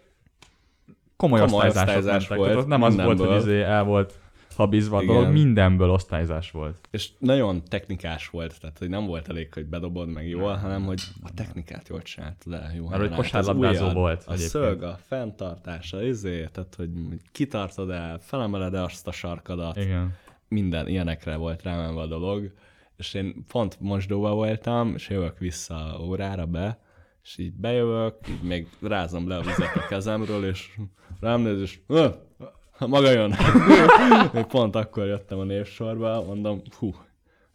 komoly, Komoly osztályzás volt, Tehát nem az volt, hogy mindenből. izé el volt habizva a dolog, mindenből osztályzás volt. És nagyon technikás volt, tehát hogy nem volt elég, hogy bedobod meg jól, hanem hogy a technikát jól csinált le, jó. Mert hogy kosárlabdázó volt A egyébként. szög, a fenntartása, izé, tehát hogy kitartod el, felemeled el azt a sarkadat, Igen. minden ilyenekre volt rámenve a dolog, és én pont mosdóba voltam, és jövök vissza órára be, és így bejövök, így még rázom le a vizet a kezemről, és rám néz, és "Ö, maga jön. [laughs] Még pont akkor jöttem a névsorba, mondom, hú,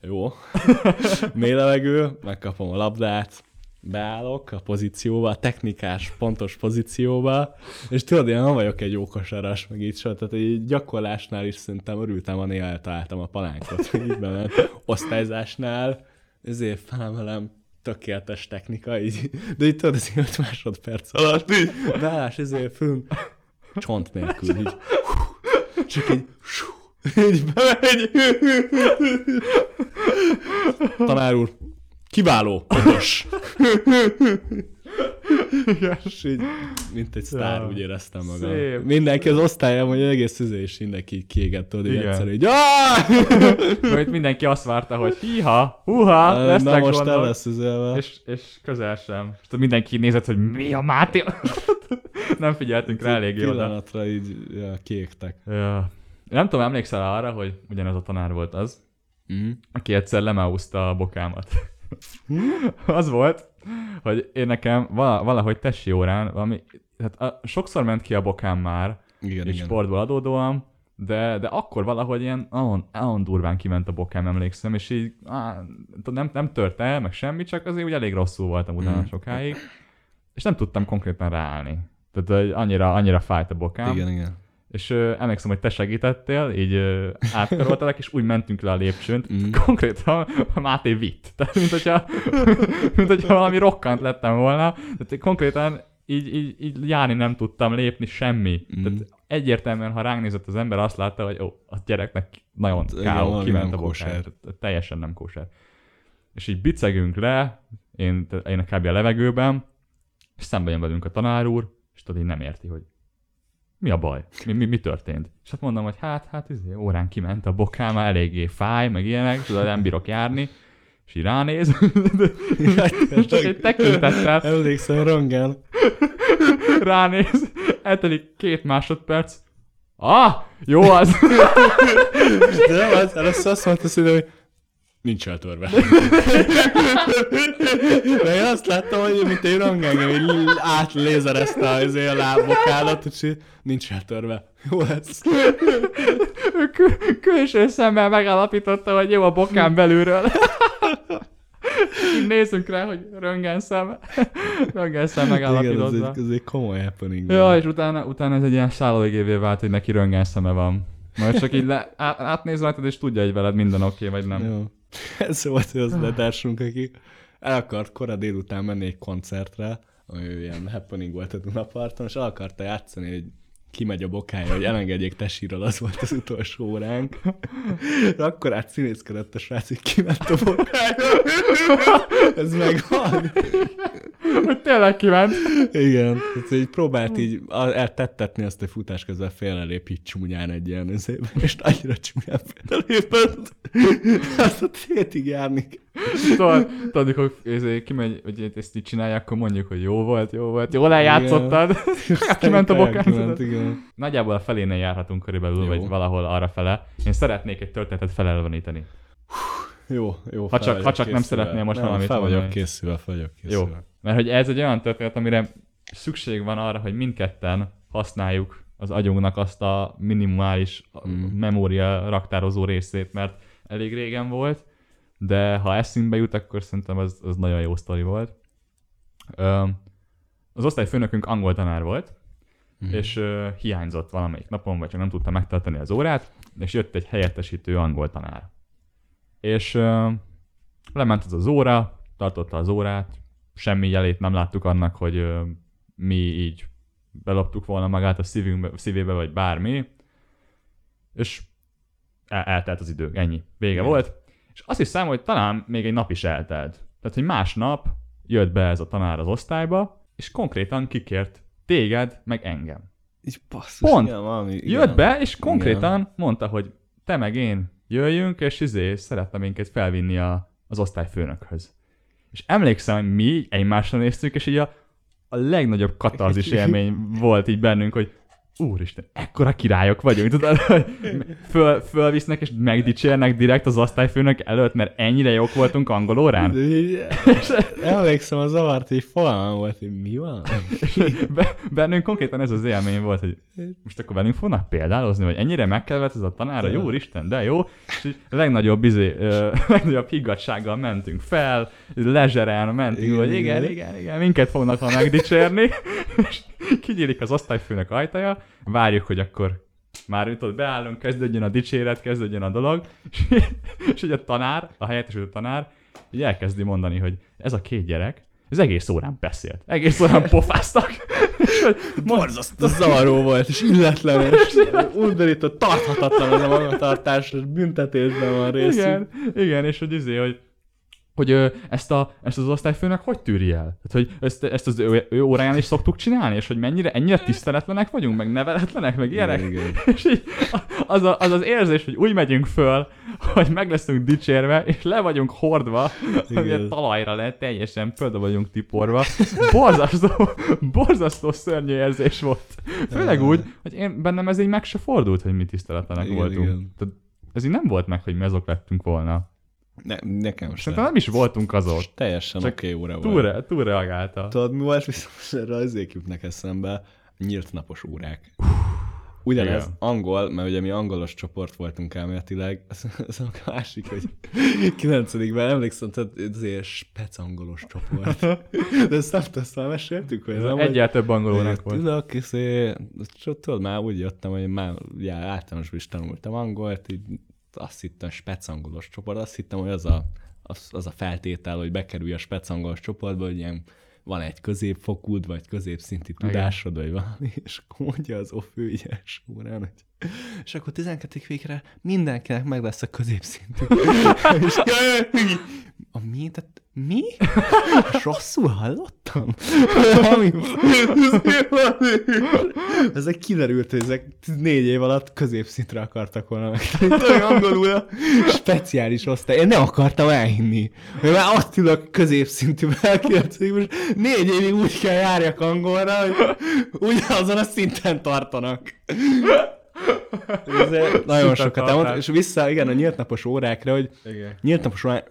jó. [laughs] Mély levegő, megkapom a labdát, beállok a pozícióba, a technikás, pontos pozícióba, és tudod, én nem vagyok egy jó kosaras, meg így so, tehát egy gyakorlásnál is szerintem örültem, ha néha eltaláltam a palánkot, így bement. Osztályzásnál, ezért felemelem, tökéletes technika, így, de így tudod, ez 5 másodperc alatt, így, beállás, ezért fönn, csont nélkül, így, csak így, így bemegy. Tanár úr, kiváló, ötös. És így, mint egy sztár, Ja. úgy éreztem magam. Szép. Mindenki az osztályom, hogy egész üzé, és mindenki kiégett, tudod, így Igen. egyszer, így! Mert mindenki azt várta, hogy hiha, huha, Na lesznek most el lesz üzelve. És, és közel sem. És mindenki nézett, hogy mi a Máté? [laughs] Nem figyeltünk rá eléggé oda. Pillanatra így ja, kiégtek. Ja. Nem tudom, emlékszel arra, hogy ugyanaz a tanár volt az, Mm. aki egyszer lemáúzta a bokámat. [laughs] az volt, hogy én nekem vala- valahogy tesi órán, valami, hát a, sokszor ment ki a bokám már, Igen, így igen. sportból adódóan, de, de akkor valahogy ilyen ahon, ahon durván kiment a bokám, emlékszem, és így á, nem, nem tört el, meg semmi, csak azért úgy elég rosszul voltam utána Mm. sokáig, és nem tudtam konkrétan ráállni. Tehát annyira, annyira fájt a bokám. Igen, igen. És ö, emlékszem, hogy te segítettél, így ö, átkaroltalak, és úgy mentünk le a lépcsőn, Mm. [laughs] konkrétan Máté vitt. [laughs] Tehát, mint hogyha, [laughs] mint hogyha valami rokkant lettem volna. Tehát konkrétan így, így, így járni nem tudtam, lépni semmi. Mm. Tehát egyértelműen, ha ránk nézett az ember, azt látta, hogy ó, a gyereknek nagyon Igen, káó, kiment a kóser. Teljesen nem kóser. És így bicegünk le, én, én kb. a levegőben, és szembe jön velünk a tanár úr, és tudod, így nem érti, hogy mi a baj? Mi, mi, mi történt? És hát mondom, hogy hát, hát izé, órán kiment a bokám, eléggé fáj, meg ilyenek, tudod, nem bírok járni. És így ránéz, [laughs] csak egy tekintettel Emlékszem, Rongán. ránéz, eltelik két másodperc. Ah, jó az! De nem, az, először azt mondta hogy nincs eltörve. De én azt láttam, hogy mint egy rangán, hogy átlézerezte az a lábbokádat, és így nincs eltörve. Jó lesz. Kül- külső szemmel megállapította, hogy jó a bokám belülről. Így nézzünk rá, hogy röngen szem. Röngen szem Igen, ez megállapította. egy, ez egy komoly happening. Ja, és utána, utána ez egy ilyen szállóigévé vált, hogy neki röngen szeme van. Majd csak így le, át, átnéz rajtad, és tudja, hogy veled minden oké, okay, vagy nem. Jó. [laughs] Ez volt az letársunk, aki el akart kora délután menni egy koncertre, ami ilyen happening volt a Dunaparton, és el akarta játszani, hogy kimegy a bokája, hogy elengedjék tesírral, az volt az utolsó óránk. Akkor át színészkedett a srác, hogy kiment a bokája. Ez megvan. Hogy tényleg kiment. Igen. Tehát így próbált így eltettetni azt, hogy futás közben félrelép így csúnyán egy ilyen és annyira csúnyán félrelépett. Azt a tétig járni Tudod, [laughs] tudod, amikor ezért kimegy, hogy ezt így csinálja, akkor mondjuk, hogy jó volt, jó volt, jól eljátszottad. [laughs] Kiment a bokán. Nagyjából a felénél járhatunk körülbelül, Jó. vagy valahol arra fele. Én szeretnék egy történetet felelveníteni. Jó, jó. Ha csak- ha csak nem szeretnél most nem, valamit fel vagyok mondani. készülve, fel vagyok Jó. készülve. Mert hogy ez egy olyan történet, amire szükség van arra, hogy mindketten használjuk az agyunknak azt a minimális Mm. memória raktározó részét, mert elég régen volt, de ha eszünkbe jut, akkor szerintem az, az nagyon jó sztori volt. Az osztályfőnökünk angol tanár volt, Mhm. és ö, hiányzott valamelyik napon, vagy csak nem tudta megtartani az órát, és jött egy helyettesítő angol tanár. És ö, lement az az óra, tartotta az órát, semmi jelét nem láttuk annak, hogy ö, mi így beloptuk volna magát a szívünkbe, szívébe, vagy bármi, és el- eltelt az idő, ennyi. Vége Igen. volt. És azt hiszem, hogy talán még egy nap is eltelt. Tehát, hogy másnap jött be ez a tanár az osztályba, és konkrétan kikért téged, meg engem. Így basszus, Pont. igen, valami, igen. Jött be, és konkrétan mondta, hogy te meg én jöjjünk, és izé szeretne minket felvinni a, az osztályfőnökhöz. És emlékszem, hogy mi egymásra néztük, és így a, a legnagyobb katarzis [laughs] élmény volt így bennünk, hogy úristen, ekkora királyok vagyunk, tudod, hogy [laughs] föl, fölvisznek és megdicsérnek direkt az osztályfőnök előtt, mert ennyire jók voltunk angol órán. [laughs] Emlékszem, az zavart, hogy fogalmam volt, hogy mi van? [laughs] Be, bennünk konkrétan ez az élmény volt, hogy most akkor velünk fognak példálozni, hogy ennyire megkedvelt ez a tanár, jó úristen, de jó. És legnagyobb, izé, ö, legnagyobb higgadsággal mentünk fel, lezseren mentünk, Igen, hogy igen, igen. igen, minket fognak ma megdicsérni. És [laughs] kinyílik az osztályfőnök ajtaja, várjuk, hogy akkor már itt beállunk, kezdődjön a dicséret, kezdődjön a dolog, és, és a tanár, a helyettesítő tanár, így elkezdi mondani, hogy ez a két gyerek, ez egész órán beszélt. Egész órán pofáztak. Borzasztó zavaró volt, és illetlen, és undorító, tarthatatlan az a magatartás, és büntetésben van részünk. Igen, igen, és hogy izé, hogy hogy ö, ezt, a, ezt az osztályfőnek hogy tűri el? Tehát, hogy ezt, ezt az ő, ő óráján is szoktuk csinálni, és hogy mennyire, ennyire tiszteletlenek vagyunk, meg neveletlenek, meg ilyenek. Igen. [laughs] És így az, a, az az érzés, hogy úgy megyünk föl, hogy meg leszünk dicsérve, és le vagyunk hordva, hogy talajra le, teljesen földre vagyunk tiporva. Borzasztó, [laughs] borzasztó szörnyű érzés volt. Főleg úgy, hogy én bennem ez így meg se fordult, hogy mi tiszteletlenek Igen, voltunk. igen. Tehát ez így nem volt meg, hogy mi azok lettünk volna. Ne, nekem sem. Szerintem nem is voltunk azok. Teljesen oké okay óra volt. Túl, túl reagálta. Tudod, mi volt viszont erre az ékjüknek eszembe? Nyílt napos órák. Ugyanez, Igen. angol, mert ugye mi angolos csoport voltunk elméletileg, [laughs] ez, a másik, hogy 9 emlékszem, tehát ez egy spec angolos csoport. De ezt nem ezt már meséltük, hogy ez nem, Egyel több angolónak volt. Tudok, csak tudod, már úgy jöttem, hogy már ugye, általánosban is tanultam angolt, így azt hittem spec angolos csoport, azt hittem, hogy az a, az, az a feltétel, hogy bekerülj a spec angolos csoportba, hogy ilyen van egy középfokúd, vagy középszinti tudásod, vagy valami, [laughs] és akkor mondja az a főügyes órán, hogy és akkor 12. végre mindenkinek meg lesz a középszintű. [laughs] [laughs] és, a mi? Tehát mi? [laughs] Rosszul hallottam? Ezek kiderült, hogy ezek négy év alatt középszintre akartak volna meg. Angolul a speciális osztály. Én nem akartam elhinni. Mert már azt tudok középszintűvel elkérdezni, most négy évig úgy kell járjak angolra, hogy ugyanazon a szinten tartanak. Ez nagyon sokat tartás. elmondtam, és vissza, igen, a nyílt napos órákra, hogy Igen. nyílt napos órán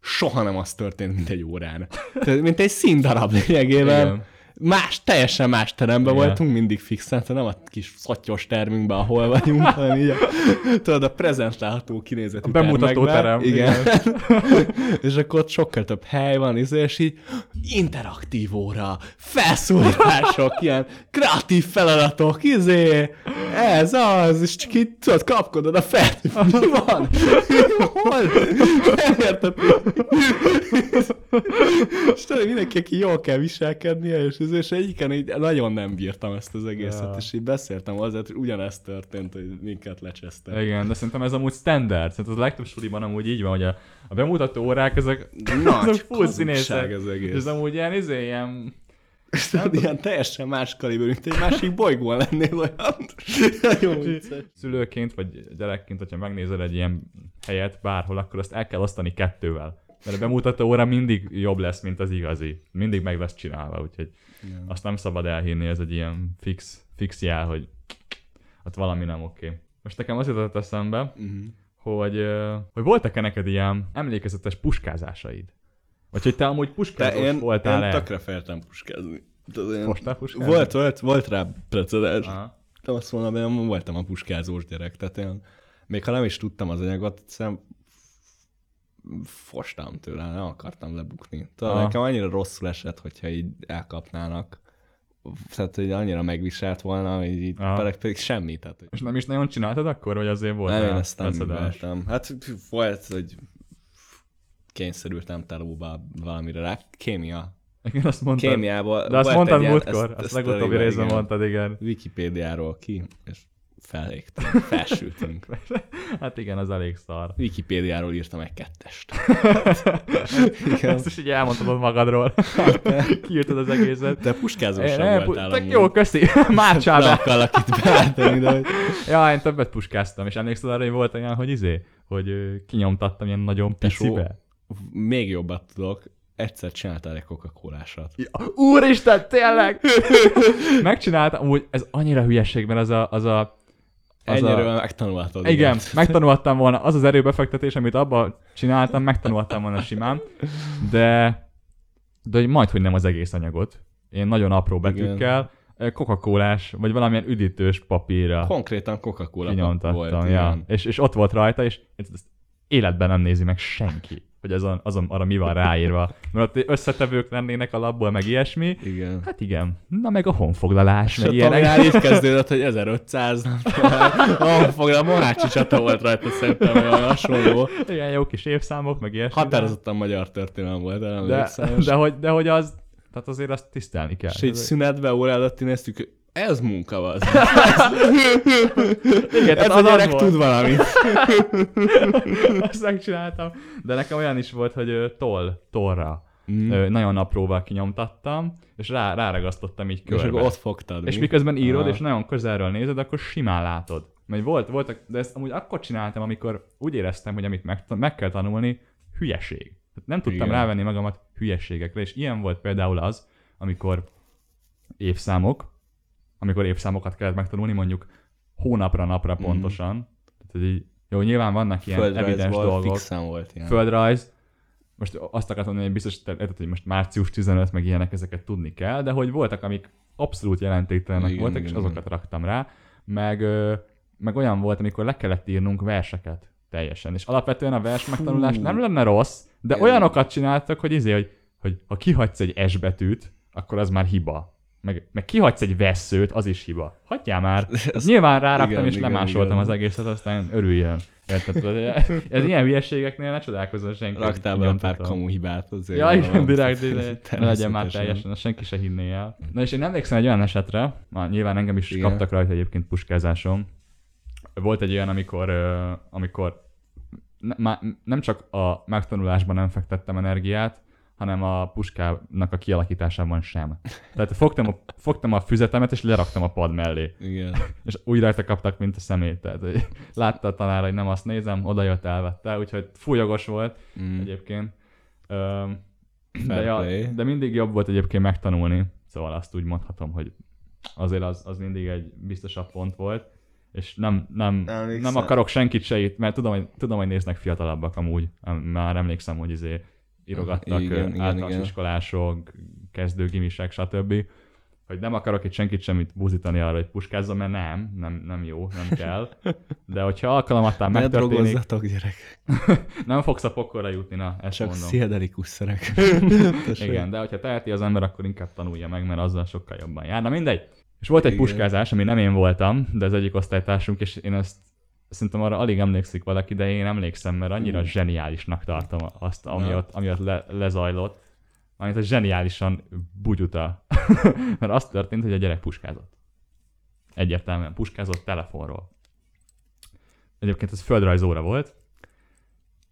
soha nem az történt, mint egy órán. Tehát, mint egy színdarab lényegében. Igen. Más, teljesen más teremben Igen. voltunk, mindig fixen, tehát nem a kis szottyos termünkben, ahol vagyunk, [laughs] hanem így a, tudod, a prezentálható kinézetű A bemutató terem, Igen. [laughs] és akkor ott sokkal több hely van, és így interaktív óra, felszólítások, [laughs] ilyen kreatív feladatok, izé, ez az, és csak így tudod, kapkodod a fel, mi van? Hol? Nem érted? És tudod, mindenki, aki jól kell viselkednie, és, és egyiken így nagyon nem bírtam ezt az egészet, Ja. és így beszéltem azért, hogy ugyanezt történt, hogy minket lecsesztek. Igen, de szerintem ez amúgy standard. Szerintem az a legtöbb suliban amúgy így van, hogy a, a bemutató órák, ezek, Nagy [laughs] ezek full színészek. ez És egész. ez amúgy ilyen, izé, ilyen, És tudod, ilyen teljesen más kaliber, mint egy másik bolygón lennél olyan. [laughs] Nagyon vicces. szülőként, vagy gyerekként, hogyha megnézel egy ilyen helyet bárhol, akkor azt el kell osztani kettővel. Mert a bemutató óra mindig jobb lesz, mint az igazi. Mindig meg lesz csinálva, úgyhogy Igen. azt nem szabad elhinni, ez egy ilyen fix, fix jel, hogy ott valami nem oké. Most nekem az jutott eszembe, Mhm. hogy, hogy voltak-e neked ilyen emlékezetes puskázásaid? Vagy hogy te amúgy puskázós én, voltál én tökre feltem puskázni. Mostál puskázni? Volt, volt, volt rá precedens. De azt mondom, én voltam a puskázós gyerek, tehát én, még ha nem is tudtam az anyagot, egyszerűen fostam tőle, nem akartam lebukni. Tudod, Aha. nekem annyira rosszul esett, hogyha így elkapnának. Tehát, hogy annyira megviselt volna, hogy így Aha. pedig, pedig semmi. Tehát, hogy És nem is nagyon csináltad akkor, vagy azért volt nem, én ezt nem műveltem. Hát volt, hogy kényszerültem telóba valamire rá. Kémia. Igen, azt mondtad. Kémiából. De azt mondtad múltkor, azt elég- részben mondtad, igen. Wikipédiáról ki, és felégtünk, [laughs] felsültünk. Hát igen, az elég szar. Wikipédiáról írtam egy kettest. [laughs] Igen. Ezt is így elmondtad magadról. [laughs] Kiírtad az egészet. De puskázó sem nem, voltál amúgy. jó, köszi. Márcsál Nem be. akarlak itt beállítani, de Ja, én többet puskáztam, és emlékszel arra, hogy volt olyan, hogy izé, hogy kinyomtattam ilyen nagyon picibe. még jobbat tudok. Egyszer csináltál egy coca colásat Ja, Úristen, tényleg! Megcsináltam, amúgy ez annyira hülyeség, mert az a, az a Ennyiről a... megtanulhatod. Igen, megtanulhattam volna, az az erőbefektetés, amit abba csináltam, megtanulhattam volna simán, de, de majd, hogy nem az egész anyagot. Én nagyon apró betűkkel, coca colás vagy valamilyen üdítős papírra Konkrétan Coca-Cola volt. ja. igen. és, és ott volt rajta, és ezt életben nem nézi meg senki, hogy azon, azon arra mi van ráírva. Mert ott összetevők lennének alapból, meg ilyesmi. Igen. Hát igen. Na meg a honfoglalás, meg ilyenek. tanulál így kezdődött, hogy 1500, nem tudom, ahol fogja, a Mohácsi csata volt rajta szerintem, olyan hasonló. Igen, jó kis évszámok, meg ilyesmi. Határozottan magyar történelem volt, de nem de, de, hogy, de hogy az, tehát azért azt tisztelni kell. És Ez- szünetbe óra előtt néztük, ez munka van. [laughs] Igen, Ez az az volt. tud valamit. Azt [laughs] megcsináltam. De nekem olyan is volt, hogy toll, tollra. Mm. Ö, nagyon apróval kinyomtattam, és rá, ráragasztottam így És körbe. akkor ott fogtad. És mi? miközben írod, Aha. és nagyon közelről nézed, akkor simán látod. Mert volt, voltak, de ezt amúgy akkor csináltam, amikor úgy éreztem, hogy amit meg, meg kell tanulni, hülyeség. Tehát nem tudtam Igen. rávenni magamat hülyeségekre, és ilyen volt például az, amikor évszámok, amikor évszámokat kellett megtanulni, mondjuk hónapra, napra Mhm. pontosan. Tehát, hogy így, jó, nyilván vannak ilyen evidens dolgok. fixen volt ilyen. Földrajz, most azt akartam mondani, hogy biztos, hogy most március 15, meg ilyenek, ezeket tudni kell, de hogy voltak, amik abszolút jelentéktelenek Igen, voltak, és igen, azokat raktam rá, meg, meg olyan volt, amikor le kellett írnunk verseket teljesen. És alapvetően a vers megtanulás Fú. nem lenne rossz, de Igen. olyanokat csináltak, hogy izé, hogy, hogy ha kihagysz egy S betűt, akkor az már hiba. Meg, meg kihagysz egy veszőt, az is hiba. Hagyjál már. [laughs] Ez- Nyilván ráraktam igen, és igen, lemásoltam igen. az egészet, aztán örüljön. Érted? Ez ilyen hülyeségeknél ne csodálkozzon senki. Raktál be pár kamu hibát azért. Ja, igen, direkt. Ne legyen már teljesen, senki se hinné el. Na és én emlékszem egy olyan esetre, már nyilván engem is Igen. kaptak rajta egyébként puskázásom. Volt egy olyan, amikor, amikor ne, má, nem csak a megtanulásban nem fektettem energiát, hanem a puskának a kialakításában sem. Tehát fogtam a, fogtam a füzetemet, és leraktam a pad mellé. Igen. És úgy rajta kaptak, mint a szemét. Tehát hogy látta a tanár, hogy nem azt nézem, oda jött, elvette, úgyhogy fújogos volt Mm. egyébként. Öm, de, ja, de mindig jobb volt egyébként megtanulni, szóval azt úgy mondhatom, hogy azért az, az mindig egy biztosabb pont volt, és nem, nem, Emlékszem. nem akarok senkit se itt, mert tudom, hogy, tudom, hogy néznek fiatalabbak amúgy. Már emlékszem, hogy izé írogattak Igen, igen, igen, általános igen. iskolások, kezdőgimisek, stb. Hogy nem akarok itt senkit semmit búzítani arra, hogy puskázzon, mert nem, nem, nem jó, nem kell. De hogyha alkalomattán [laughs] Ne megtörténik, drogozzatok, gyerek. [laughs] nem fogsz a pokolra jutni, na, ezt Csak mondom. sziedelikus szerek. [laughs] Igen, de hogyha teheti az ember, akkor inkább tanulja meg, mert azzal sokkal jobban jár. Na mindegy. És volt egy Igen. puskázás, ami nem én voltam, de az egyik osztálytársunk, és én ezt szerintem arra alig emlékszik valaki, de én emlékszem, mert annyira zseniálisnak tartom azt, ami ott, ami ott le, lezajlott. Amit a zseniálisan bugyuta. [laughs] mert az történt, hogy a gyerek puskázott. Egyértelműen puskázott telefonról. Egyébként ez földrajzóra volt,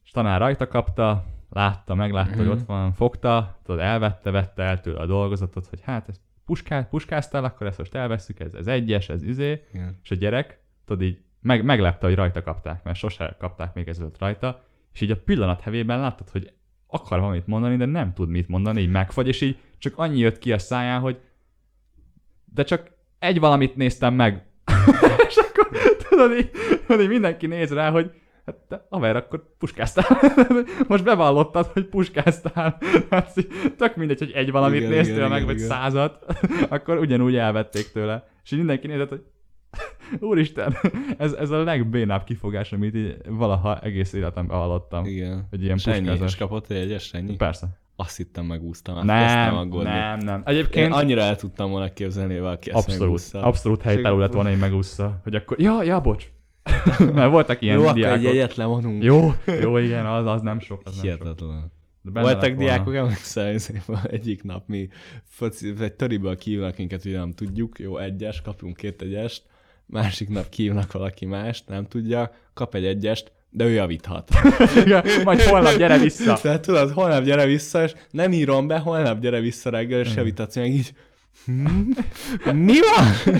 és tanár rajta kapta, látta, meglátta, hogy Mhm. ott van, fogta, tudod, elvette, vette el tőle a dolgozatot, hogy hát ez puská, puskáztál, akkor ezt most elveszük, ez, ez egyes, ez izé, Igen. és a gyerek, tudod így, meg, meglepte, hogy rajta kapták, mert sose kapták még ezelőtt rajta, és így a pillanat hevében láttad, hogy akar valamit mondani, de nem tud mit mondani, így megfagy, és így csak annyi jött ki a száján, hogy de csak egy valamit néztem meg. [laughs] és akkor tudod így, tudod, így mindenki néz rá, hogy hát te, haver, akkor puskáztál. [laughs] Most bevallottad, hogy puskáztál. Hát tök mindegy, hogy egy valamit Igen, néztél igen, meg, igen, vagy igen. százat, [laughs] akkor ugyanúgy elvették tőle. És így mindenki nézett, hogy [laughs] úristen, [laughs] ez, ez a legbénább kifogás, amit így valaha egész életemben hallottam. Igen. Hogy ilyen És ennyi, puskázás. és kapott egy egyes ennyi? Persze. Azt hittem megúsztam. Kezdtem Nem, aggódni. nem, nem. Én Egyébként annyira el tudtam volna képzelni, hogy valaki ezt abszolút, megúszta. abszolút helytálló lett volna, hogy megúszza. Hogy akkor, ja, ja, bocs. [laughs] Mert voltak ilyen Jó, akkor diákok. egy jegyet levonunk. Jó, jó, igen, az, az nem sok, az nem sok. Hihetetlen. De benne Voltak diákok, emlékszel, egyik nap mi foci, egy töriből kívülnek minket, hogy nem tudjuk, jó, egyes, kapunk két egyest, másik nap kívnak valaki mást, nem tudja, kap egy egyest, de ő javíthat. Majd holnap gyere vissza. Tehát tudod, holnap gyere vissza, és nem írom be, holnap gyere vissza reggel, és javítatsz meg így. "Hmm? [laughs] Mi van?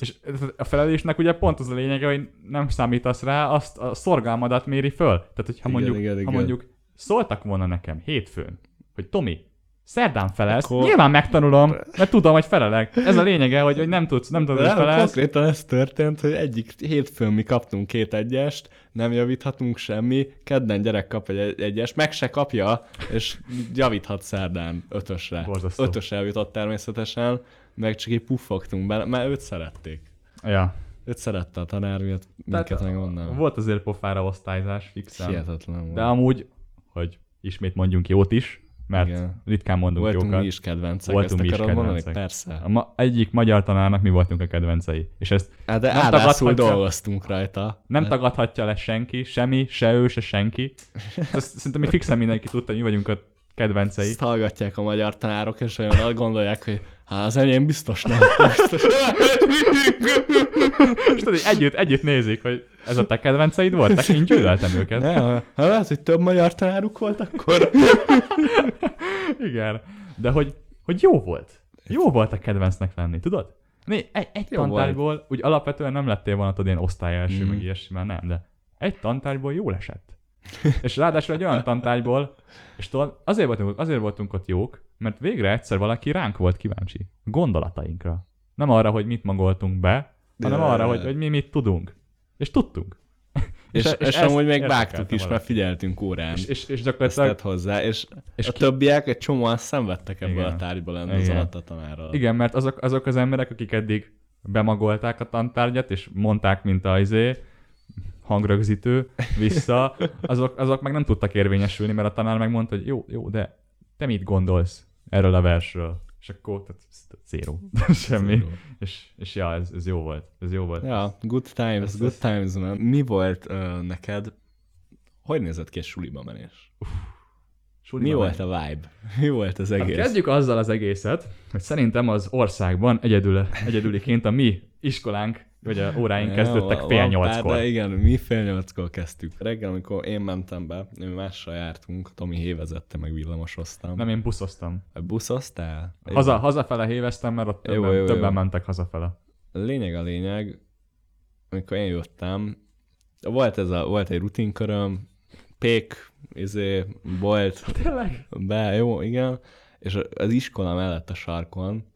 És a felelésnek ugye pont az a lényege, hogy nem számítasz rá, azt a szorgalmadat méri föl. Tehát, hogyha Igen, mondjuk, igen, ha igen. mondjuk szóltak volna nekem hétfőn, hogy Tomi, szerdán felelsz, Akkor- nyilván megtanulom, mert tudom, hogy felelek. Ez a lényege, hogy, hogy nem tudsz, nem tudod, hogy felelsz. konkrétan ez történt, hogy egyik hétfőn mi kaptunk két egyest, nem javíthatunk semmi, kedden gyerek kap egy egyest, meg se kapja, és javíthat szerdán ötösre. Borzasztó. Ötös eljutott természetesen, meg csak így puffogtunk bele, mert őt szerették. Ja. Őt szerette a tanár, miatt minket meg onnan. Volt azért pofára osztályzás, fixen. Hihetetlen volt. De amúgy, hogy ismét mondjunk jót is, mert Igen. Ritkán mondunk Voltunk jókat. mi is kedvencek, Voltunk ezt mi is akarod mondani? kedvencek. Persze. A ma, egyik magyar tanárnak mi voltunk a kedvencei. És ezt Hát de Nem tagadhatja. dolgoztunk rajta. nem De- tagadhatja le senki, semmi, se ő, se senki. Ezt szerintem mi fixen mindenki tudta, hogy mi vagyunk a kedvencei. Ezt hallgatják a magyar tanárok, és olyan gondolják, hogy hát az enyém biztos nem. Biztos. És tudod, együtt, együtt nézik, hogy ez a te kedvenceid voltak, én gyűlöltem őket. Ne, ha, ha lehet, hogy több magyar tanáruk volt, akkor... Igen. De hogy, hogy jó volt. Jó volt a kedvencnek lenni, tudod? Né, egy, egy Jó tantárgyból, úgy alapvetően nem lettél volna tudod ilyen osztály első, Mm. meg ilyesmi, már nem, de egy tantárgyból jól esett. és ráadásul egy olyan tantárgyból, és tudod, azért voltunk, azért voltunk ott jók, mert végre egyszer valaki ránk volt kíváncsi. Gondolatainkra. Nem arra, hogy mit magoltunk be, hanem Ja. arra, hogy, hogy mi mit tudunk. És tudtunk. És, és, és ezt amúgy még vágtuk is, mert figyeltünk órán. És, és, és Ezt gyakorlatilag tett hozzá, és, és a ki- többiek egy csomóan szenvedtek ebből Igen. a tárgyból lenni az alatt a tanárral. Igen, mert azok, azok az emberek, akik eddig bemagolták a tantárgyat, és mondták, mint a izé, hangrögzítő vissza, [laughs] azok, azok meg nem tudtak érvényesülni, mert a tanár megmondta, hogy jó, jó, de te mit gondolsz erről a versről? És akkor tehát, zero. [laughs] Semmi. Zero. És, és ja, ez, ez jó volt. Ez jó volt. Ja, good times, Ez- good times, man. Mi volt uh, neked, hogy nézett ki a suliba menés? Suliba Mi megy. volt a vibe? Mi volt az Hát egész? kezdjük azzal az egészet, hogy szerintem az országban egyedül, egyedüliként a mi iskolánk, vagy a óráink kezdődtek fél van nyolckor. De igen, mi fél nyolckor kezdtük. Reggel, amikor én mentem be, mi mással jártunk, Tomi hévezette, meg villamosoztam. Nem, én buszoztam. Buszoztál? Haza, hazafele héveztem, mert ott Jó, többen, jó, jó. többen mentek hazafele. Lényeg a lényeg, amikor én jöttem, volt, ez a, volt egy rutinköröm, pék, izé, bolt, Tényleg? be, jó, igen, és az iskola mellett a sarkon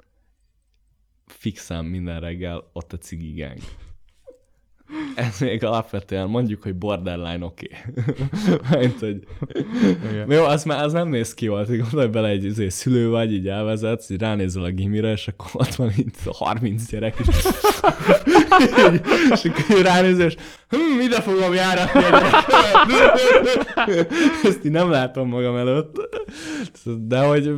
fixen minden reggel ott a cigi gang. Ez még alapvetően mondjuk, hogy borderline oké. Okay. [laughs] Mint, hogy... Igen. Jó, az már az nem néz ki volt, hogy gondolj bele, egy izé, szülő vagy, így elvezetsz, így ránézel a gimire, és akkor ott van itt 30 gyerek, és, és akkor így ránézel, és hm, ide fogom járatni gyereket. Ezt így nem látom magam előtt. De hogy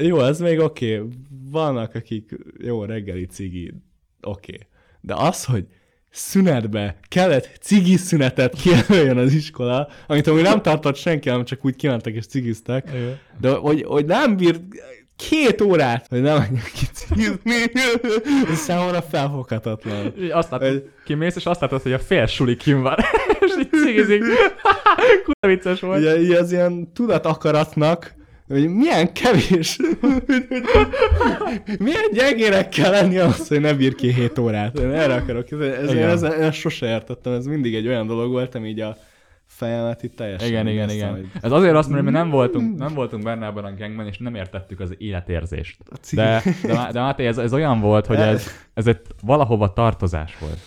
jó, ez még oké. Okay. Vannak, akik jó reggeli cigi, oké. Okay. De az, hogy szünetbe kellett cigi szünetet kijelöljön az iskola, amit amúgy nem tartott senki, hanem csak úgy kimentek és cigiztek, Igen. de hogy, hogy nem bírt két órát, hogy nem menjek ki cigizni, ez számomra felfoghatatlan. Azt látod, Egy- kimész, és azt látod, hogy a fél suli kim van, [laughs] és így cigizik. [laughs] Kurva vicces volt. Ugye, az ilyen tudatakaratnak, hogy milyen kevés, milyen gyengének kell lenni ahhoz, hogy ne bír ki 7 órát. Én erre akarok. Ez, ez, Igen. ez, ezt sose értettem, ez mindig egy olyan dolog volt, ami így a fejemet itt teljesen Igen, igen, igen. hogy Ez azért azt mondom, hogy nem voltunk, nem voltunk benne abban a gangben, és nem értettük az életérzést. De, de, de Máté, ez, ez olyan volt, hogy ez, [laughs] ez egy valahova tartozás volt.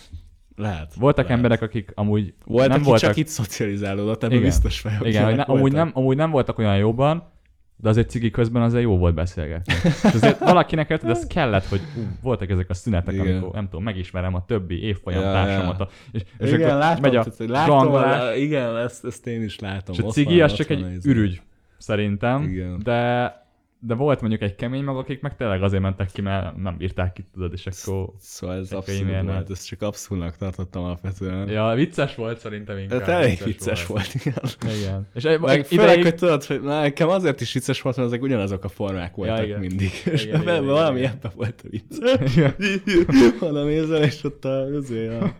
Lehet. Voltak lehet. emberek, akik amúgy Volt, nem aki voltak... csak itt szocializálódott, ebben Igen. biztos vagyok. Igen, hogy ne, amúgy, nem, amúgy nem voltak olyan jóban, de azért cigi közben azért jó volt beszélgetni. És azért valakinek érted, ez kellett, hogy ú, voltak ezek a szünetek, Igen. amikor nem tudom, megismerem a többi évfolyam Ja, társamat. ja. És, és igen, akkor látom, megy a tehát, hogy látom, a- igen, ezt, ezt én is látom. és a cigi az csak egy ürügy, szerintem, Igen. de de volt mondjuk egy kemény mag, akik meg tényleg azért mentek ki, mert nem bírták ki, tudod, és akkor... Szóval ez e-mailnek. volt, ezt csak abszurdnak tartottam alapvetően. Ja, vicces volt szerintem inkább. Hát elég vicces volt, igen. Igen. És egy, Meg egy főleg, ideig... hogy tudod, hogy na, nekem azért is vicces volt, mert ezek ugyanazok a formák voltak igen. mindig. És Igen, igen, valami ebben volt a vicc. [laughs] Oda nézel, és ott a, azért a...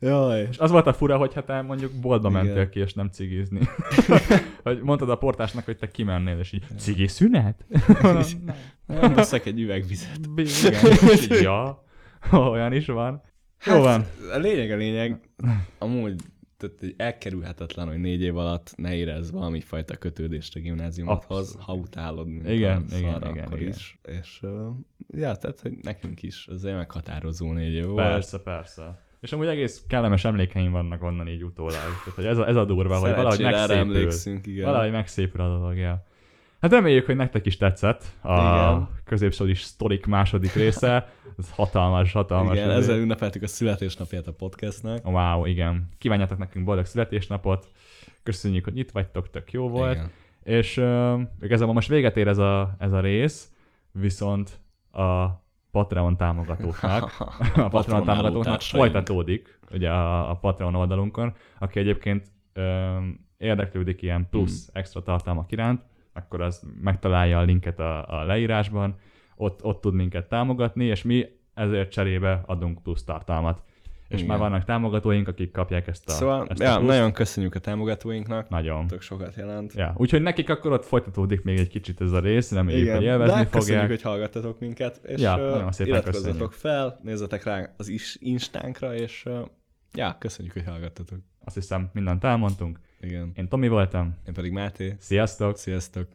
Jaj. És az volt a fura, hogy hát mondjuk boltba Igen. mentél ki, és nem cigizni. [laughs] hogy mondtad a portásnak, hogy te kimennél, és így cigi szünet? [laughs] Nem veszek egy üveg vizet. Igen. ja, [laughs] olyan is van. Jó van. Hát, A lényeg a lényeg, amúgy tehát elkerülhetetlen, hogy négy év alatt ne érezz valami fajta kötődést a gimnáziumodhoz, Abszolút. ha utálod, mint Igen, a igen, szar, igen, akkor igen. is. És uh, ja, tehát, hogy nekünk is az meghatározó négy év volt. Persze, persze. És amúgy egész kellemes emlékeim vannak onnan így utólag. Tehát, hogy ez, a, ez a durva, hogy valahogy megszépül. igen. Valahogy megszépül a dolog, ja. Hát reméljük, hogy nektek is tetszett a Igen. középsodis sztorik második része. Ez hatalmas, hatalmas. igen, ezzel ünnepeltük a születésnapját a podcastnak. Wow, igen. Kívánjátok nekünk boldog születésnapot. Köszönjük, hogy itt vagytok, tök jó volt. Igen. És uh, igazából most véget ér ez a, ez a rész, viszont a Patreon támogatóknak, [laughs] a Patreon támogatóknak folytatódik, ugye a, a Patreon oldalunkon, aki egyébként um, érdeklődik ilyen plusz Hmm. extra tartalmak iránt, akkor az megtalálja a linket a, a leírásban, ott, ott tud minket támogatni, és mi ezért cserébe adunk plusz tartalmat. És Igen. már vannak támogatóink, akik kapják ezt a, Szóval, ezt a ja, pluszt. nagyon köszönjük a támogatóinknak. Nagyon. Tök sokat jelent. Ja, úgyhogy nekik akkor ott folytatódik még egy kicsit ez a rész, reméljük, Igen, hogy élvezni de fogják. köszönjük, hogy hallgattatok minket, és Ja, nagyon szépen iratkozzatok köszönjük. fel, nézzetek rá az is instánkra, és ja, köszönjük, hogy hallgattatok. Azt hiszem, mindent elmondtunk. Igen. Én Tomi voltam. Én pedig Máté. Sziasztok! Sziasztok!